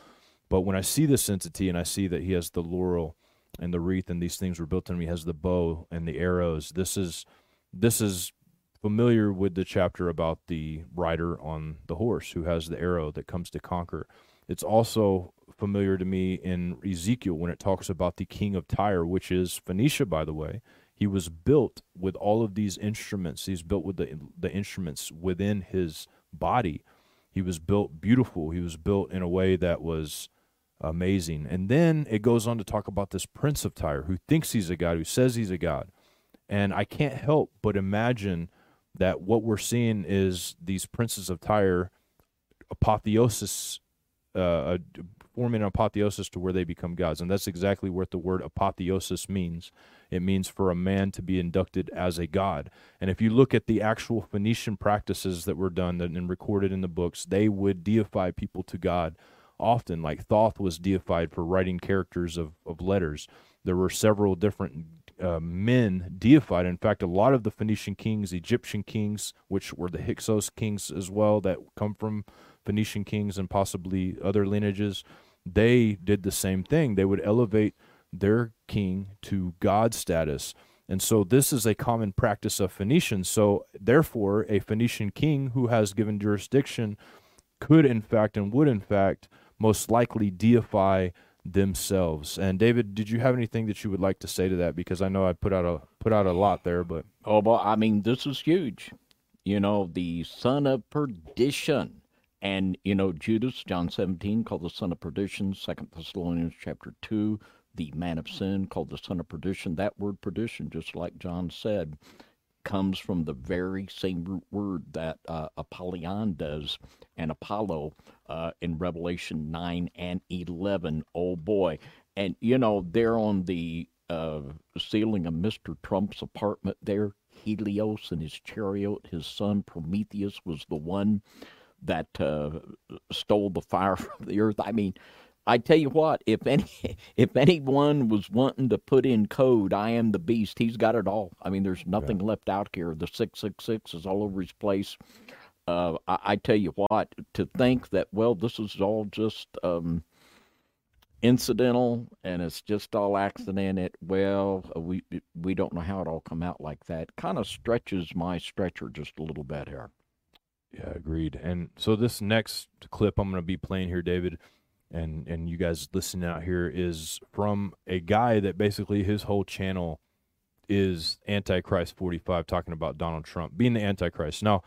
But when I see this entity and I see that he has the laurel and the wreath and these things were built in him, he has the bow and the arrows. This is this is familiar with the chapter about the rider on the horse who has the arrow that comes to conquer. It's also familiar to me in Ezekiel when it talks about the king of Tyre, which is Phoenicia, by the way. He was built with all of these instruments. He's built with the the instruments within his body. He was built beautiful. He was built in a way that was amazing. And then it goes on to talk about this prince of Tyre who thinks he's a god, who says he's a god. And I can't help but imagine that what we're seeing is these princes of Tyre apotheosis, uh, forming an apotheosis to where they become gods. And that's exactly what the word apotheosis means. It means for a man to be inducted as a god. And if you look at the actual Phoenician practices that were done and recorded in the books, they would deify people to God often. Like Thoth was deified for writing characters of, of letters. There were several different uh, men deified. In fact, a lot of the Phoenician kings, Egyptian kings, which were the Hyksos kings as well, that come from Phoenician kings and possibly other lineages, they did the same thing. They would elevate their king to God status. And so this is a common practice of Phoenicians. So therefore, a Phoenician king who has given jurisdiction could, in fact, and would, in fact, most likely deify themselves. And David, did you have anything that you would like to say to that? Because I know I put out a put out a lot there, but oh, well, I mean, this is huge. You know, the son of perdition, and you know, Judas, John seventeen, called the son of perdition. Second Thessalonians chapter two, the man of sin, called the son of perdition. That word perdition, just like John said, comes from the very same root word that uh, Apollyon does and Apollo uh, in Revelation 9 and 11. Oh boy. And, you know, there on the uh, ceiling of Mr. Trump's apartment there, Helios and his chariot, his son Prometheus was the one that uh, stole the fire [LAUGHS] from the earth. I mean, I tell you what, if any [LAUGHS] if anyone was wanting to put in code, I am the beast. He's got it all. I mean, there's nothing yeah. left out here. The six six six is all over his place. Uh, I, I, tell you what, to think that well, this is all just um, incidental and it's just all accident. It well, we we don't know how it all come out like that. Kind of stretches my stretcher just a little bit here. Yeah, agreed. And so this next clip I'm going to be playing here, David and and you guys listening out here is from a guy that basically his whole channel is Antichrist 45 talking about Donald Trump being the Antichrist. Now,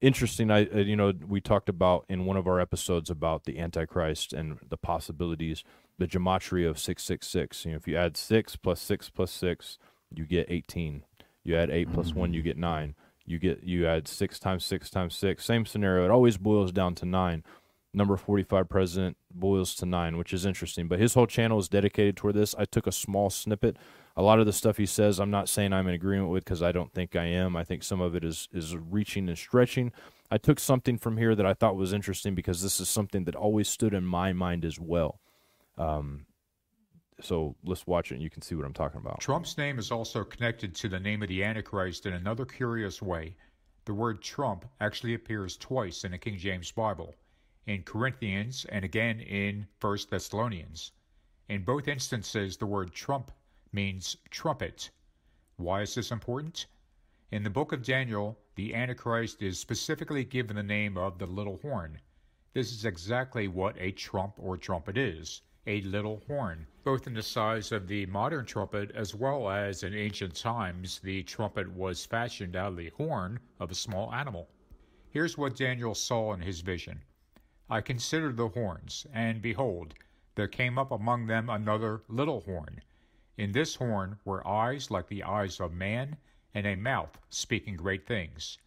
interesting I uh, you know we talked about in one of our episodes about the Antichrist and the possibilities the gematria of 666. You know, if you add 6 plus 6 plus 6, you get 18. You add 8 plus 1, you get 9. you get you add six times six times six. Same scenario. It always boils down to nine. Number 45 president boils to nine, which is interesting. But his whole channel is dedicated toward this. I took a small snippet. A lot of the stuff he says, I'm not saying I'm in agreement with because I don't think I am. I think some of it is is reaching and stretching. I took something from here that I thought was interesting because this is something that always stood in my mind as well. Um, so let's watch it and you can see what I'm talking about. Trump's name is also connected to the name of the Antichrist in another curious way. The word Trump actually appears twice in the King James Bible, in Corinthians and again in 1 Thessalonians. In both instances, the word Trump means trumpet. Why is this important? In the book of Daniel, the Antichrist is specifically given the name of the little horn. This is exactly what a trump or trumpet is a little horn, both in the size of the modern trumpet as well as in ancient times the trumpet was fashioned out of the horn of a small animal. Here's what Daniel saw in his vision I considered the horns, and behold, there came up among them another little horn. In this horn were eyes like the eyes of man, and a mouth speaking great things.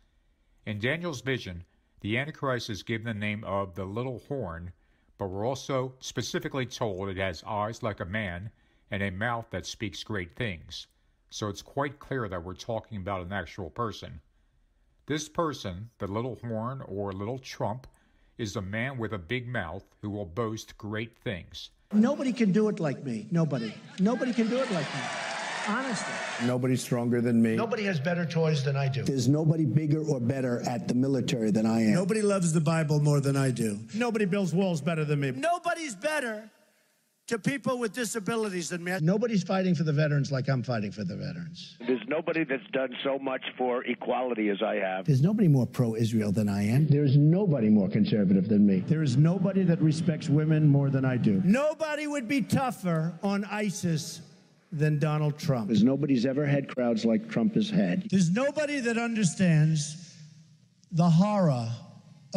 In Daniel's vision, the Antichrist is given the name of the little horn but we're also specifically told it has eyes like a man and a mouth that speaks great things. So it's quite clear that we're talking about an actual person. This person, the little horn or little trump, is a man with a big mouth who will boast great things. Nobody can do it like me. Nobody. Nobody can do it like me. Honestly. Nobody's stronger than me. Nobody has better toys than I do. There's nobody bigger or better at the military than I am. Nobody loves the Bible more than I do. Nobody builds walls better than me. Nobody's better to people with disabilities than me. Nobody's fighting for the veterans like I'm fighting for the veterans. There's nobody that's done so much for equality as I have. There's nobody more pro Israel than I am. There's nobody more conservative than me. There is nobody that respects women more than I do. Nobody would be tougher on ISIS than Donald Trump. Because nobody's ever had crowds like Trump has had. There's nobody that understands the horror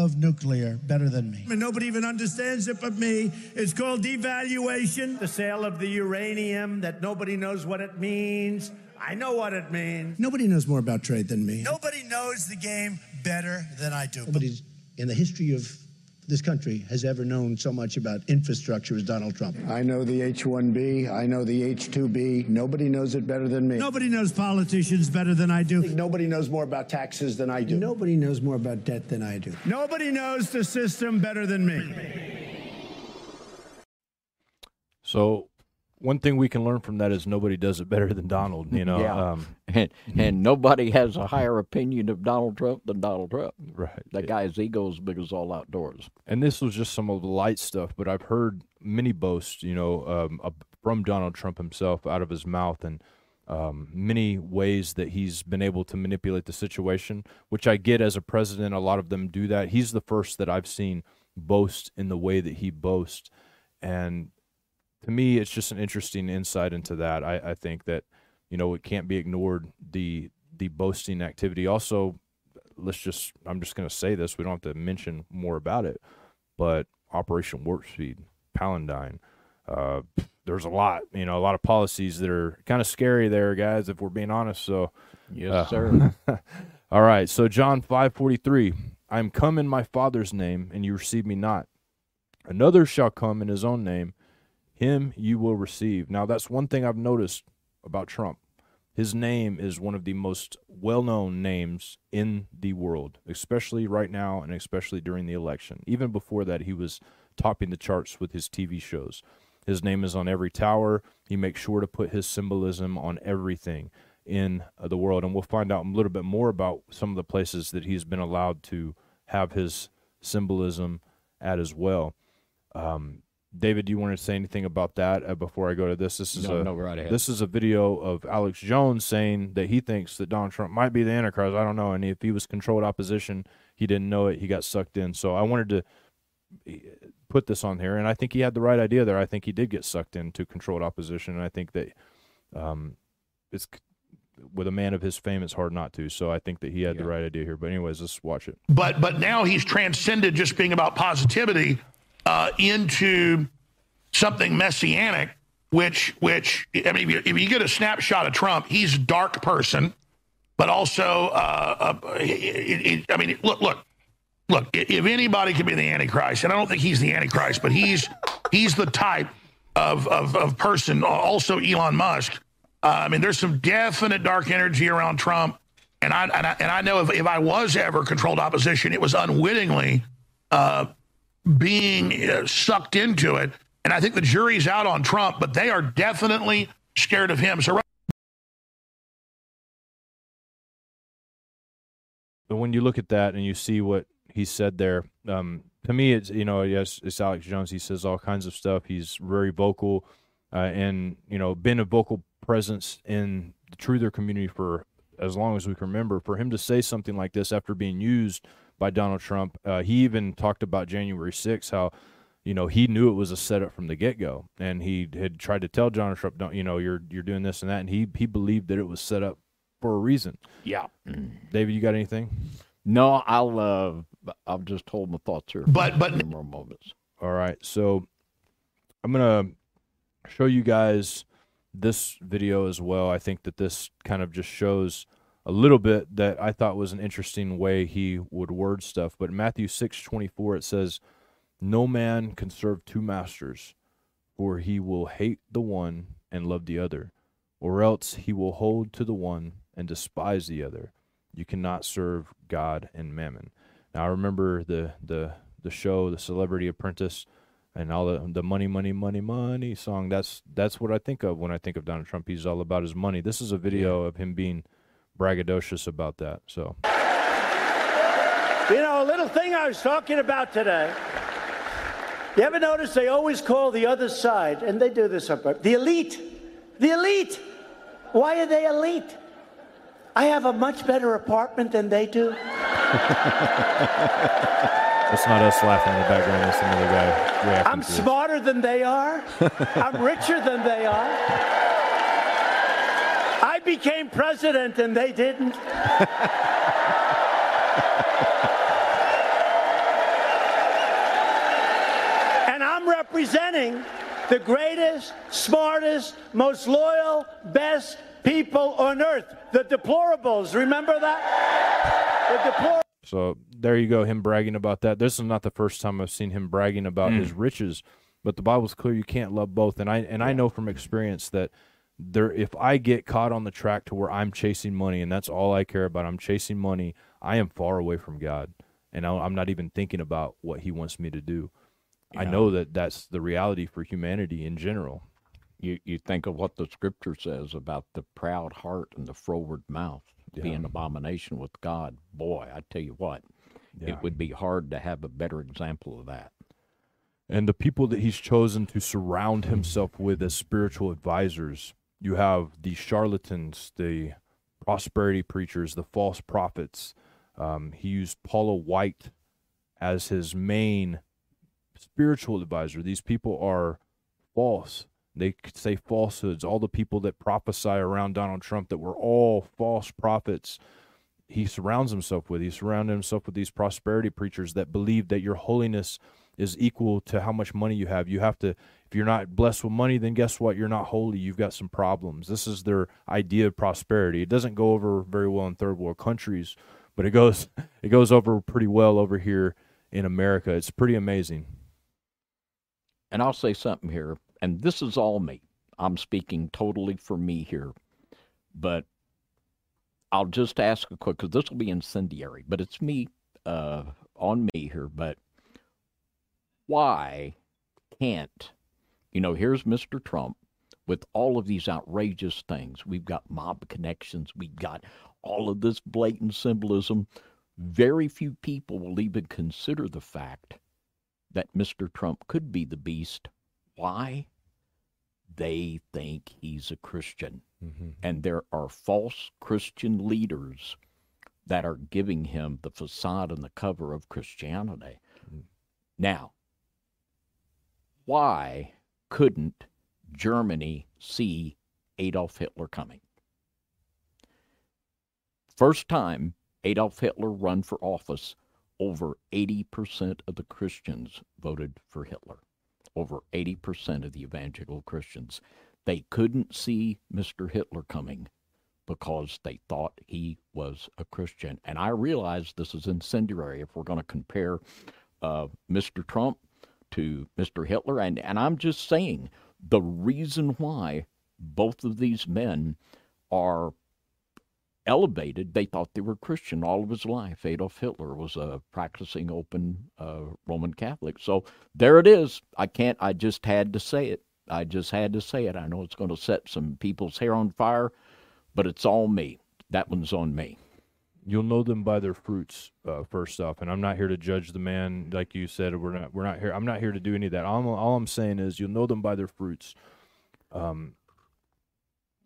of nuclear better than me. And nobody even understands it but me. It's called devaluation, the sale of the uranium that nobody knows what it means. I know what it means. Nobody knows more about trade than me. Nobody knows the game better than I do. Nobody's in the history of this country has ever known so much about infrastructure as Donald Trump. I know the H 1B, I know the H 2B. Nobody knows it better than me. Nobody knows politicians better than I do. Nobody knows more about taxes than I do. Nobody knows more about debt than I do. Nobody knows the system better than me. So one thing we can learn from that is nobody does it better than Donald. You know, Yeah. um, [LAUGHS] and and nobody has a higher opinion of Donald Trump than Donald Trump. right. That guy's ego is big as all outdoors. and this was just some of the light stuff, but I've heard many boasts, you know, um, from Donald Trump himself out of his mouth and um, many ways that he's been able to manipulate the situation, which I get as a president. A lot of them do that. He's the first that I've seen boast in the way that he boasts. And to me, it's just an interesting insight into that. I, I think that, you know, it can't be ignored the the boasting activity. Also, let's just I'm just going to say this. We don't have to mention more about it, but Operation Warp Speed, Palandine. Uh, there's a lot, you know, a lot of policies that are kind of scary there, guys. If we're being honest, so Yes, uh, sir. [LAUGHS] all right, so John five forty three. I am come in my Father's name, and you receive me not. Another shall come in his own name, him you will receive. Now that's one thing I've noticed about Trump. His name is one of the most well known names in the world, especially right now and especially during the election. Even before that, he was topping the charts with his TV shows. His name is on every tower. He makes sure to put his symbolism on everything in uh, the world. And we'll find out a little bit more about some of the places that he's been allowed to have his symbolism at as well. Um, David, do you want to say anything about that uh, before I go to this? This is No, a no, right ahead. this is a video of Alex Jones saying that he thinks that Donald Trump might be the Antichrist. I don't know, and if he was controlled opposition, he didn't know it. He got sucked in. So I wanted to eh, put this on here, and I think he had the right idea there. I think he did get sucked into controlled opposition, and I think that um, it's with a man of his fame, it's hard not to. So I think that he had the right idea here. But anyways, let's watch it. but but now he's transcended just being about positivity uh, into something messianic which which i mean if you, if you get a snapshot of trump he's a dark person but also, uh, uh, it, it, I mean, look, look, look. If anybody could be the Antichrist, and I don't think he's the Antichrist, but he's he's the type of of, of person. Also, Elon Musk. Uh, I mean, there's some definite dark energy around Trump, and I and I, and I know if, if I was ever controlled opposition, it was unwittingly uh, being uh, sucked into it. And I think the jury's out on Trump, but they are definitely scared of him. So. But when you look at that and you see what he said there, um, to me, it's you know, yes, it's Alex Jones. He says all kinds of stuff. He's very vocal, uh, and you know, been a vocal presence in the truther community for as long as we can remember. For him to say something like this after being used by Donald Trump, uh, he even talked about January 6th, how you know he knew it was a setup from the get go, and he had tried to tell Donald Trump, "Don't you know you're you're doing this and that," and he he believed that it was set up for a reason. Yeah. David, you got anything? No, I'll uh, I'll just hold my thoughts here. But but more moments. All right, so I'm gonna show you guys this video as well. I think that this kind of just shows a little bit that I thought was an interesting way he would word stuff. But in Matthew six twenty four it says, "No man can serve two masters, for he will hate the one and love the other, or else he will hold to the one and despise the other. You cannot serve God and mammon." Now I remember the the the show, the Celebrity Apprentice, and all the the money, money, money, money song. That's that's what I think of when I think of Donald Trump. He's all about his money. This is a video of him being braggadocious about that. So You know, a little thing I was talking about today. You ever notice they always call the other side, and they do this up the elite. The elite. Why are they elite? I have a much better apartment than they do. [LAUGHS] that's not us laughing in the background. That's another guy reacting I'm smarter than they are. I'm richer than they are. I became president and they didn't. [LAUGHS] and I'm representing the greatest, smartest, most loyal, best people on earth. The deplorables. Remember that? The deplorables. So there you go, him bragging about that. This is not the first time I've seen him bragging about mm. his riches, but the Bible's clear you can't love both. And I and I know from experience that there if I get caught on the track to where I'm chasing money and that's all I care about, I'm chasing money, I am far away from God. And I'm not even thinking about what he wants me to do. I Yeah. know that that's the reality for humanity in general. You you think of what the scripture says about the proud heart and the froward mouth being Yeah. an abomination with God. Boy, I tell you what, Yeah. it would be hard to have a better example of that. and the people that he's chosen to surround himself with as spiritual advisors. You have the charlatans, the prosperity preachers, the false prophets. Um, he used Paula White as his main spiritual advisor. These people are false. They say falsehoods. All the people that prophesy around Donald Trump that were all false prophets he surrounds himself with. He surrounded himself with these prosperity preachers that believe that your holiness is equal to how much money you have. You have to, if you're not blessed with money, then guess what? You're not holy. You've got some problems. This is their idea of prosperity. It doesn't go over very well in third world countries, but it goes [LAUGHS] it goes over pretty well over here in America. It's pretty amazing. And I'll say something here, and this is all me. I'm speaking totally for me here, but I'll just ask a quick because this will be incendiary, but it's me uh, on me here. But why can't you know? Here's Mr. Trump with all of these outrageous things. We've got mob connections. We've got all of this blatant symbolism. Very few people will even consider the fact that Mr. Trump could be the beast. Why? They think he's a Christian. Mm-hmm. And there are false Christian leaders that are giving him the facade and the cover of Christianity. Mm. Now, why couldn't Germany see Adolf Hitler coming? First time Adolf Hitler run for office, over 80% of the Christians voted for Hitler. Over 80% of the evangelical Christians. They couldn't see Mr. Hitler coming, because they thought he was a Christian. And I realize this is incendiary if we're going to compare uh, Mr. Trump to Mr. Hitler. And, and I'm just saying the reason why both of these men are elevated, they thought they were Christian all of his life. Adolf Hitler was a practicing open uh, Roman Catholic. So there it is. I can't, I just had to say it. I just had to say it. I know it's going to set some people's hair on fire, but it's all me. That one's on me. You'll know them by their fruits, uh, first off. And I'm not here to judge the man, like you said. We're not. We're not here. I'm not here to do any of that. All, all I'm saying is, you'll know them by their fruits. Um,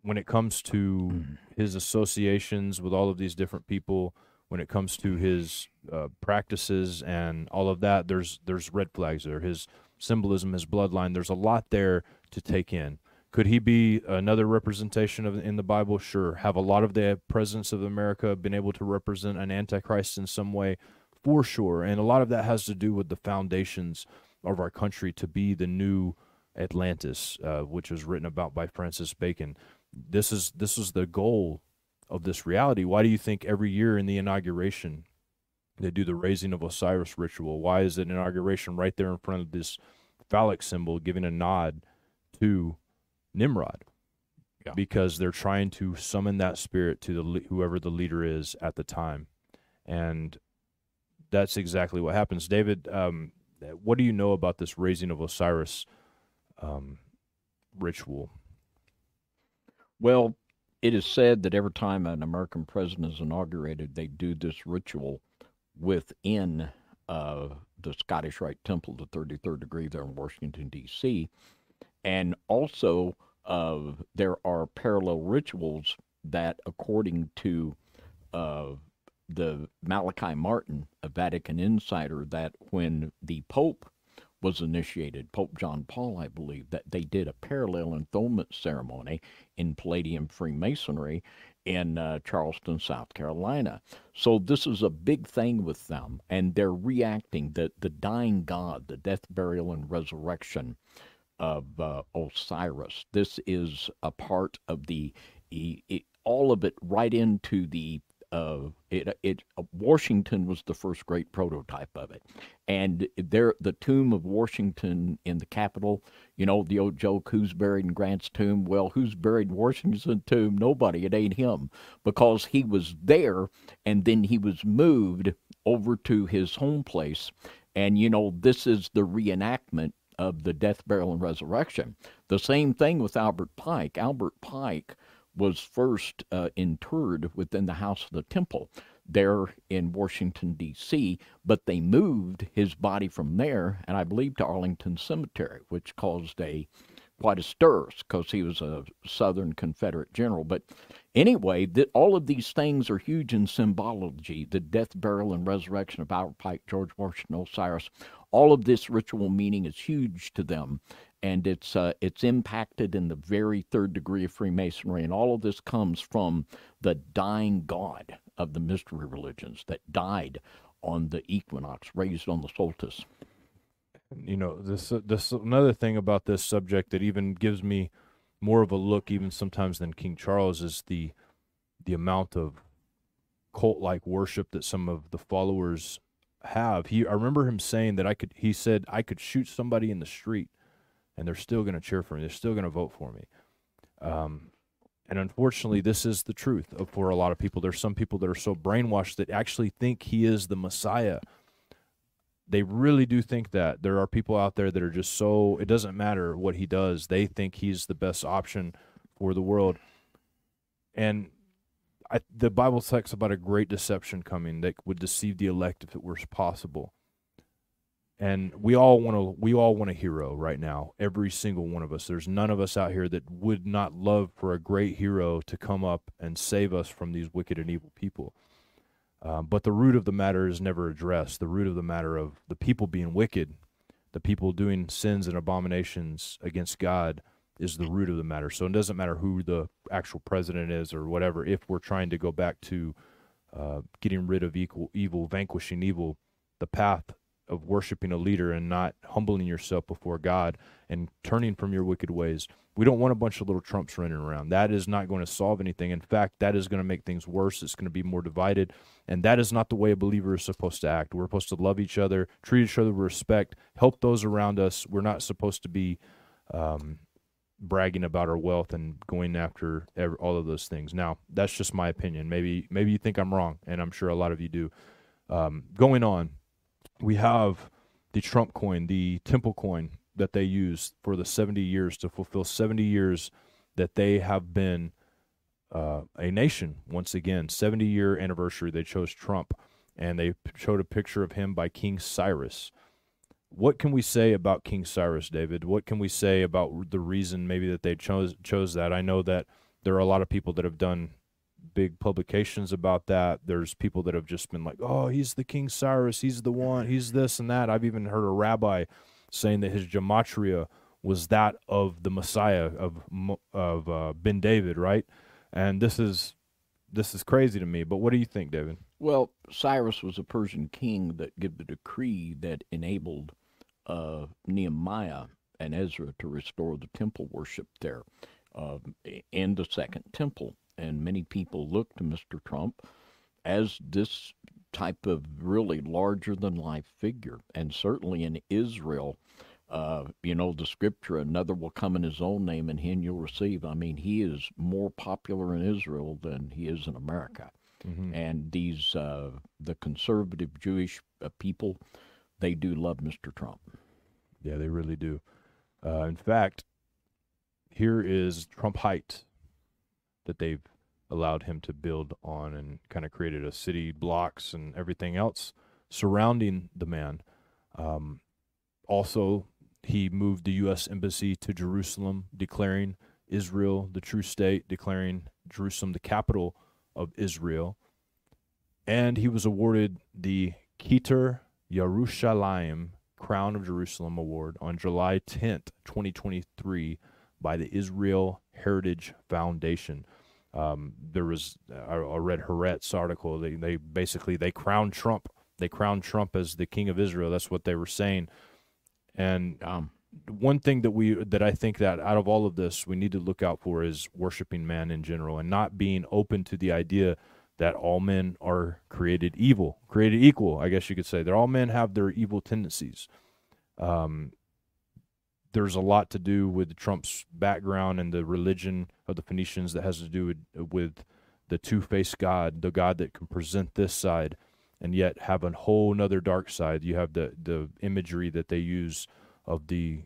when it comes to his associations with all of these different people, when it comes to his uh, practices and all of that, there's there's red flags there. His symbolism, his bloodline. There's a lot there to take in. Could he be another representation of in the Bible? Sure. Have a lot of the presidents of America been able to represent an antichrist in some way? For sure. And a lot of that has to do with the foundations of our country to be the new Atlantis, uh, which was written about by Francis Bacon. This is this is the goal of this reality. Why do you think every year in the inauguration they do the raising of Osiris ritual? Why is it an inauguration right there in front of this phallic symbol, giving a nod to Nimrod? Yeah. Because they're trying to summon that spirit to the whoever the leader is at the time, and that's exactly what happens. David, um, what do you know about this raising of Osiris um, ritual? Well, it is said that every time an American president is inaugurated, they do this ritual within uh, the Scottish Rite Temple, the 33rd degree there in Washington, D.C. And also, uh, there are parallel rituals that, according to uh, the Malachi Martin, a Vatican insider, that when the Pope was initiated, Pope John Paul, I believe, that they did a parallel enthronement ceremony in Palladium Freemasonry in uh, Charleston, South Carolina. So this is a big thing with them, and they're reacting that the dying God, the death, burial, and resurrection of uh, Osiris. This is a part of the it, all of it right into the uh, it, it uh, Washington was the first great prototype of it, and there the tomb of Washington in the Capitol. You know the old joke: who's buried in Grant's tomb? Well, who's buried in Washington's tomb? Nobody. It ain't him because he was there, and then he was moved over to his home place. And you know this is the reenactment of the death, burial, and resurrection. The same thing with Albert Pike. Albert Pike was first uh, interred within the house of the temple there in Washington, D.C., but they moved his body from there, and I believe to Arlington Cemetery, which caused a quite a stir because he was a Southern Confederate general. But anyway, that all of these things are huge in symbology the death, burial, and resurrection of Albert Pike, George Washington, Osiris. All of this ritual meaning is huge to them and it's uh, it's impacted in the very third degree of Freemasonry, and all of this comes from the dying god of the mystery religions that died on the equinox, raised on the solstice. You know, this this another thing about this subject that even gives me more of a look, even sometimes than King Charles, is the the amount of cult like worship that some of the followers have. He, I remember him saying that I could. He said I could shoot somebody in the street and they're still going to cheer for me. They're still going to vote for me. Um, and unfortunately, this is the truth for a lot of people. There's some people that are so brainwashed that actually think he is the Messiah. They really do think that. There are people out there that are just so, it doesn't matter what he does, they think he's the best option for the world. And I, the Bible talks about a great deception coming that would deceive the elect if it were possible and we all want to we all want a hero right now every single one of us there's none of us out here that would not love for a great hero to come up and save us from these wicked and evil people um, but the root of the matter is never addressed. The root of the matter of the people being wicked the people doing sins and abominations against god is the root of the matter. So it doesn't matter who the actual president is or whatever. If we're trying to go back to uh, getting rid of equal evil vanquishing evil the path of worshiping a leader and not humbling yourself before God and turning from your wicked ways. We don't want a bunch of little Trumps running around. That is not going to solve anything. In fact, that is going to make things worse. It's going to be more divided. And that is not the way a believer is supposed to act. We're supposed to love each other, treat each other with respect, help those around us. We're not supposed to be um, bragging about our wealth and going after every, all of those things. Now, that's just my opinion. Maybe maybe you think I'm wrong, and I'm sure a lot of you do. Um, going on, we have the Trump coin, the Temple coin that they use for the 70 years to fulfill 70 years that they have been uh, a nation once again. 70 year anniversary. They chose Trump, and they showed a picture of him by King Cyrus. What can we say about King Cyrus, David? What can we say about the reason maybe that they chose chose that? I know that there are a lot of people that have done big publications about that. There's people that have just been like, "Oh, he's the King Cyrus. He's the one. He's this and that." I've even heard a rabbi saying that his gematria was that of the Messiah of of uh, Ben David, right? And this is this is crazy to me. But what do you think, David? Well, Cyrus was a Persian king that gave the decree that enabled uh, Nehemiah and Ezra to restore the temple worship there uh, in the Second Temple. And many people look to Mr. Trump as this type of really larger than life figure. And certainly in Israel, uh, you know, the scripture, another will come in his own name and him you'll receive. I mean, he is more popular in Israel than he is in America. Mm-hmm. And these, uh, the conservative Jewish uh, people, they do love Mr. Trump. Yeah, they really do. Uh, in fact, here is Trump Height that they've allowed him to build on and kind of created a city blocks and everything else surrounding the man. Um, also, he moved the U.S. Embassy to Jerusalem, declaring Israel the true state, declaring Jerusalem the capital of Israel. And he was awarded the Keter Yerushalayim Crown of Jerusalem Award on July 10th, 2023, by the Israel Heritage Foundation. Um, there was I, I read Haaretz article. They they basically they crowned Trump. They crowned Trump as the king of Israel. That's what they were saying. And um, one thing that we that I think that out of all of this we need to look out for is worshiping man in general and not being open to the idea that all men are created evil, created equal, I guess you could say. That all men have their evil tendencies. Um, there's a lot to do with Trump's background and the religion of the Phoenicians that has to do with, with the two-faced God, the God that can present this side and yet have a whole nother dark side. You have the the imagery that they use of the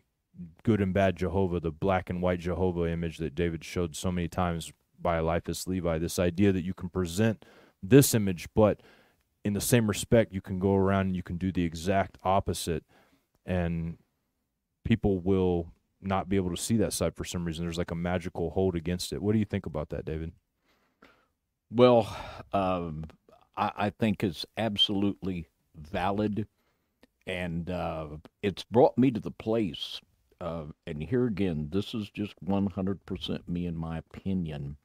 good and bad Jehovah, the black and white Jehovah image that David showed so many times by Eliphas Levi, this idea that you can present this image, but in the same respect, you can go around and you can do the exact opposite, and people will not be able to see that side for some reason. There's like a magical hold against it. What do you think about that, David? Well, um, I, I, think it's absolutely valid, and uh, it's brought me to the place. Uh, and here again, this is just 100% me in my opinion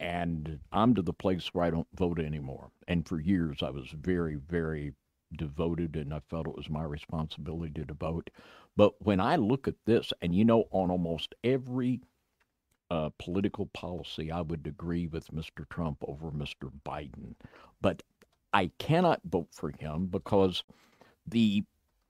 and I'm to the place where I don't vote anymore. And for years, I was very, very devoted, and I felt it was my responsibility to vote. But when I look at this, and you know, on almost every uh, political policy, I would agree with Mr. Trump over Mr. Biden. But I cannot vote for him because the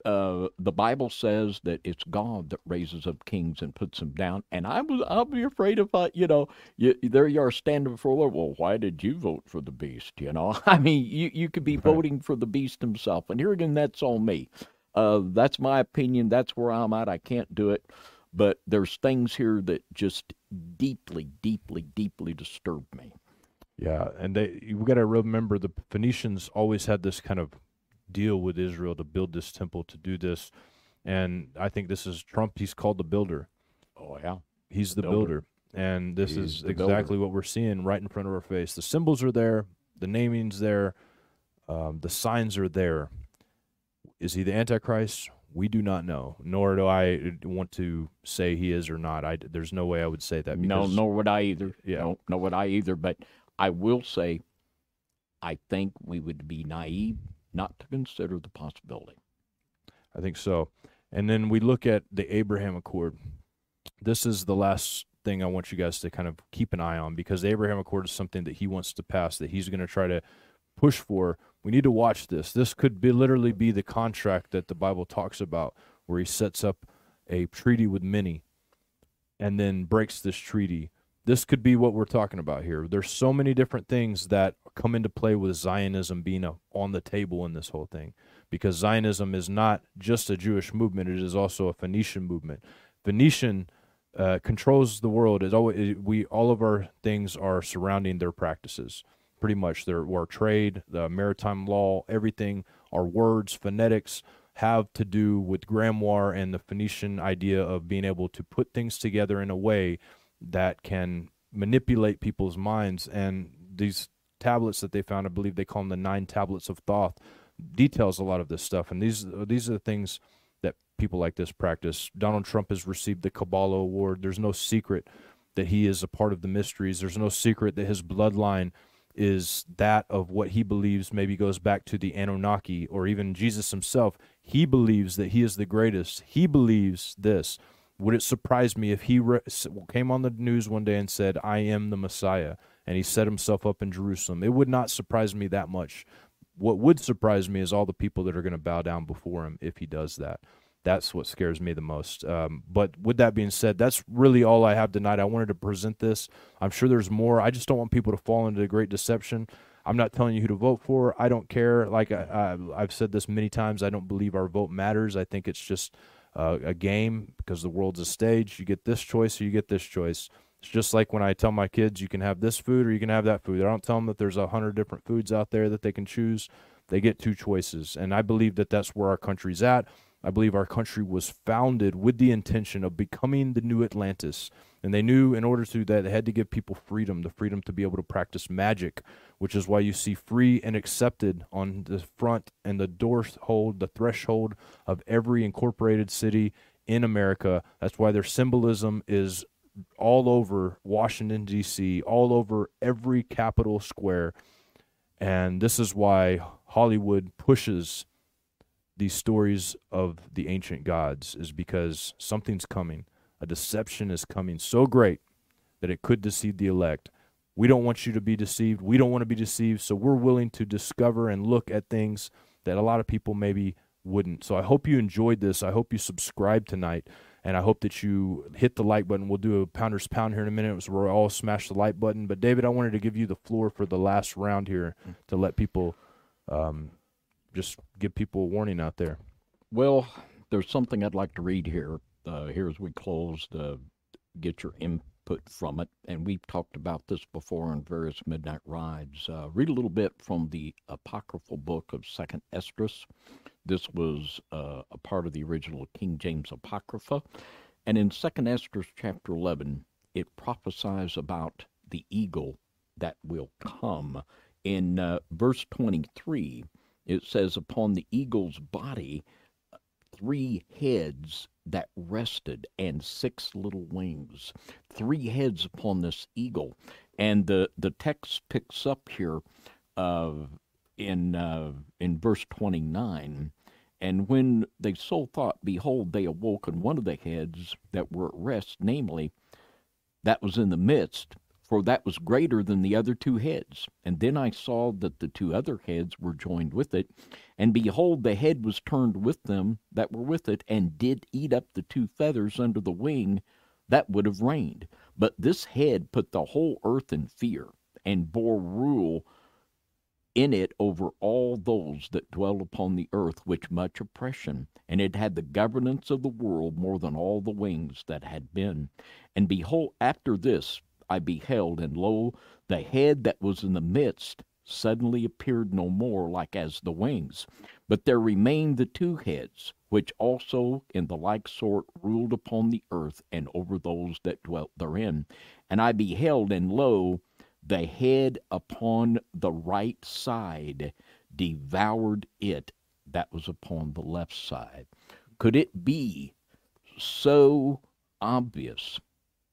uh, the Bible says that it's God that raises up kings and puts them down. And I was, I'll be afraid if I, you know, you, there you are standing before the Lord. Well, why did you vote for the beast? You know, [LAUGHS] I mean, you, you could be right. voting for the beast himself. And here again, that's on me. Uh, that's my opinion. That's where I'm at. I can't do it. But there's things here that just deeply, deeply, deeply disturb me. Yeah, and they you got to remember the Phoenicians always had this kind of deal with Israel to build this temple, to do this. And I think this is Trump. He's called the builder. Oh, yeah. He's the, the builder. builder. And this he's is exactly builder. what we're seeing right in front of our face. The symbols are there, the naming's there, um, the signs are there. Is he the Antichrist? We do not know, nor do I want to say he is or not. I, there's no way I would say that. no, nor would I either. Yeah. No, nor would I either. But I will say, I think we would be naive not to consider the possibility. I think so. And then we look at the Abraham Accord. This is the last thing I want you guys to kind of keep an eye on because the Abraham Accord is something that he wants to pass that he's going to try to push for. We need to watch this. This could be literally be the contract that the Bible talks about where he sets up a treaty with many and then breaks this treaty. This could be what we're talking about here. There's so many different things that come into play with Zionism being a, on the table in this whole thing because Zionism is not just a Jewish movement, it is also a Phoenician movement. Phoenician uh, controls the world. Always we all of our things are surrounding their practices. Pretty much, their our trade, the maritime law, everything, our words, phonetics have to do with grimoire and the Phoenician idea of being able to put things together in a way that can manipulate people's minds. And these tablets that they found, I believe they call them the nine tablets of Thoth, details a lot of this stuff. And these these are the things that people like this practice. Donald Trump has received the Kabbalah Award. There's no secret that he is a part of the mysteries. There's no secret that his bloodline is that of what he believes maybe goes back to the Anunnaki or even Jesus himself. He believes that he is the greatest. He believes this. Would it surprise me if he re- came on the news one day and said, I am the Messiah, and he set himself up in Jerusalem? It would not surprise me that much. What would surprise me is all the people that are going to bow down before him if he does that. That's what scares me the most. Um, but with that being said, that's really all I have tonight. I wanted to present this. I'm sure there's more. I just don't want people to fall into the great deception. I'm not telling you who to vote for. I don't care. Like I, have said this many times, I don't believe our vote matters. I think it's just uh, a game because the world's a stage. You get this choice or you get this choice. It's just like when I tell my kids you can have this food or you can have that food. I don't tell them that there's a hundred different foods out there that they can choose. They get two choices, and I believe that that's where our country's at. I believe our country was founded with the intention of becoming the new Atlantis. And they knew in order to do that, they had to give people freedom, the freedom to be able to practice magic, which is why you see free and accepted on the front and the door hold, the threshold of every incorporated city in America. That's why their symbolism is all over Washington, D.C., all over every capital square. And this is why Hollywood pushes these stories of the ancient gods is because something's coming. A deception is coming so great that it could deceive the elect. We don't want you to be deceived. We don't want to be deceived. So we're willing to discover and look at things that a lot of people maybe wouldn't. So I hope you enjoyed this. I hope you subscribe tonight. And I hope that you hit the like button. We'll do a pounder's pound here in a minute. So we'll all smash the like button. But David, I wanted to give you the floor for the last round here to let people um, just give people a warning out there. Well, there's something I'd like to read here. Uh, here as we close to get your input from it. And we've talked about this before on various midnight rides. Uh, read a little bit from the apocryphal book of Second Esdras. This was uh, a part of the original King James Apocrypha. And in Second Esdras chapter 11, it prophesies about the eagle that will come. In uh, verse 23, it says, Upon the eagle's body, three heads that rested and six little wings. Three heads upon this eagle. And the, the text picks up here uh, in, uh, in verse 29. And when they so thought, behold, they awoke, and one of the heads that were at rest, namely, that was in the midst, for that was greater than the other two heads. And then I saw that the two other heads were joined with it, and behold, the head was turned with them that were with it, and did eat up the two feathers under the wing that would have reigned. But this head put the whole earth in fear, and bore rule in it over all those that dwell upon the earth with much oppression, and it had the governance of the world more than all the wings that had been. And behold, after this I beheld, and lo, the head that was in the midst suddenly appeared no more like as the wings, but there remained the two heads, which also in the like sort ruled upon the earth and over those that dwelt therein. And I beheld, and lo, the head upon the right side devoured it that was upon the left side. Could it be so obvious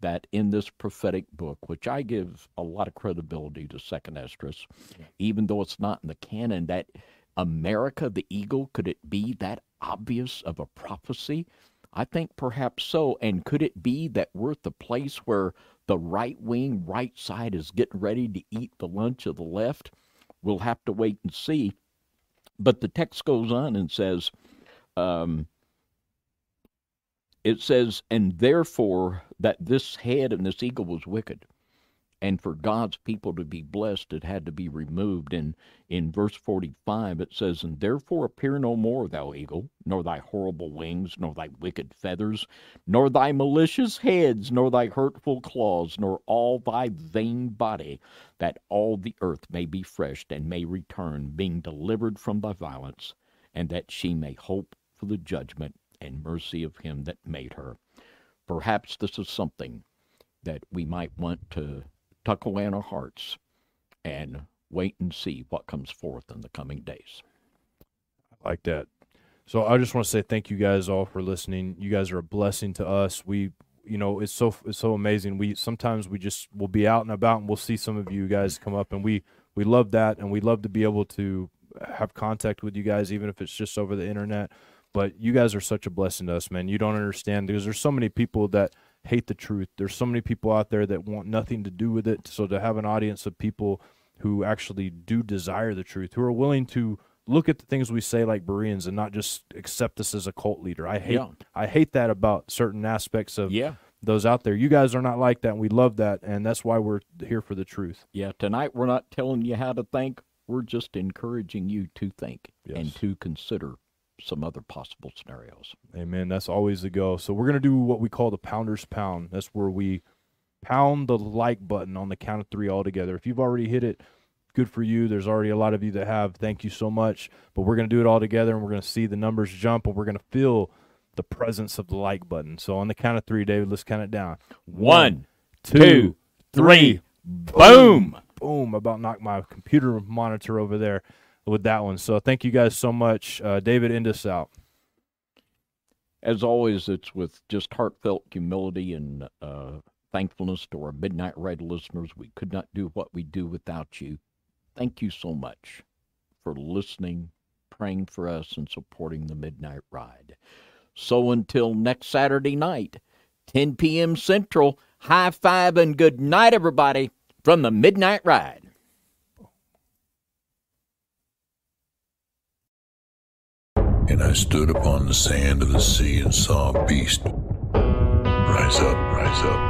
that in this prophetic book, which I give a lot of credibility to Second Esdras, yeah. even though it's not in the canon, that America, the eagle, could it be that obvious of a prophecy? I think perhaps so. And could it be that we're at the place where the right wing, right side is getting ready to eat the lunch of the left? We'll have to wait and see. But the text goes on and says, um, it says, and therefore that this head and this eagle was wicked and for God's people to be blessed, it had to be removed. And in verse 45, it says, And therefore appear no more, thou eagle, nor thy horrible wings, nor thy wicked feathers, nor thy malicious heads, nor thy hurtful claws, nor all thy vain body, that all the earth may be freshed and may return, being delivered from thy violence, and that she may hope for the judgment and mercy of him that made her. Perhaps this is something that we might want to tuck away in our hearts and wait and see what comes forth in the coming days. I like that. So I just want to say thank you guys all for listening. You guys are a blessing to us. We, you know, it's so it's so amazing. We sometimes we just will be out and about and we'll see some of you guys come up and we we love that and we love to be able to have contact with you guys even if it's just over the internet. But you guys are such a blessing to us, man. You don't understand because there's so many people that hate the truth. There's so many people out there that want nothing to do with it. So to have an audience of people who actually do desire the truth, who are willing to look at the things we say like Bereans and not just accept us as a cult leader. I hate Yeah. I hate that about certain aspects of Yeah. those out there. You guys are not like that and we love that and that's why we're here for the truth. Yeah, tonight we're not telling you how to think. We're just encouraging you to think and to consider some other possible scenarios. Amen. That's always the go. So we're gonna do what we call the pounders pound. That's where we pound the like button on the count of three all together. If you've already hit it, good for you. There's already a lot of you that have. Thank you so much. But we're gonna do it all together and we're gonna see the numbers jump and we're gonna feel the presence of the like button. So on the count of three, David, let's count it down. One, two, two, three. boom. Boom. About knocked my computer monitor over there with that one. So thank you guys so much. Uh, David, end us out. As always, it's with just heartfelt humility and uh, thankfulness to our Midnight Ride listeners. We could not do what we do without you. Thank you so much for listening, praying for us, and supporting the Midnight Ride. So until next Saturday night, 10 p.m. Central, high five and good night, everybody, from the Midnight Ride. And I stood upon the sand of the sea and saw a beast. Rise up, rise up,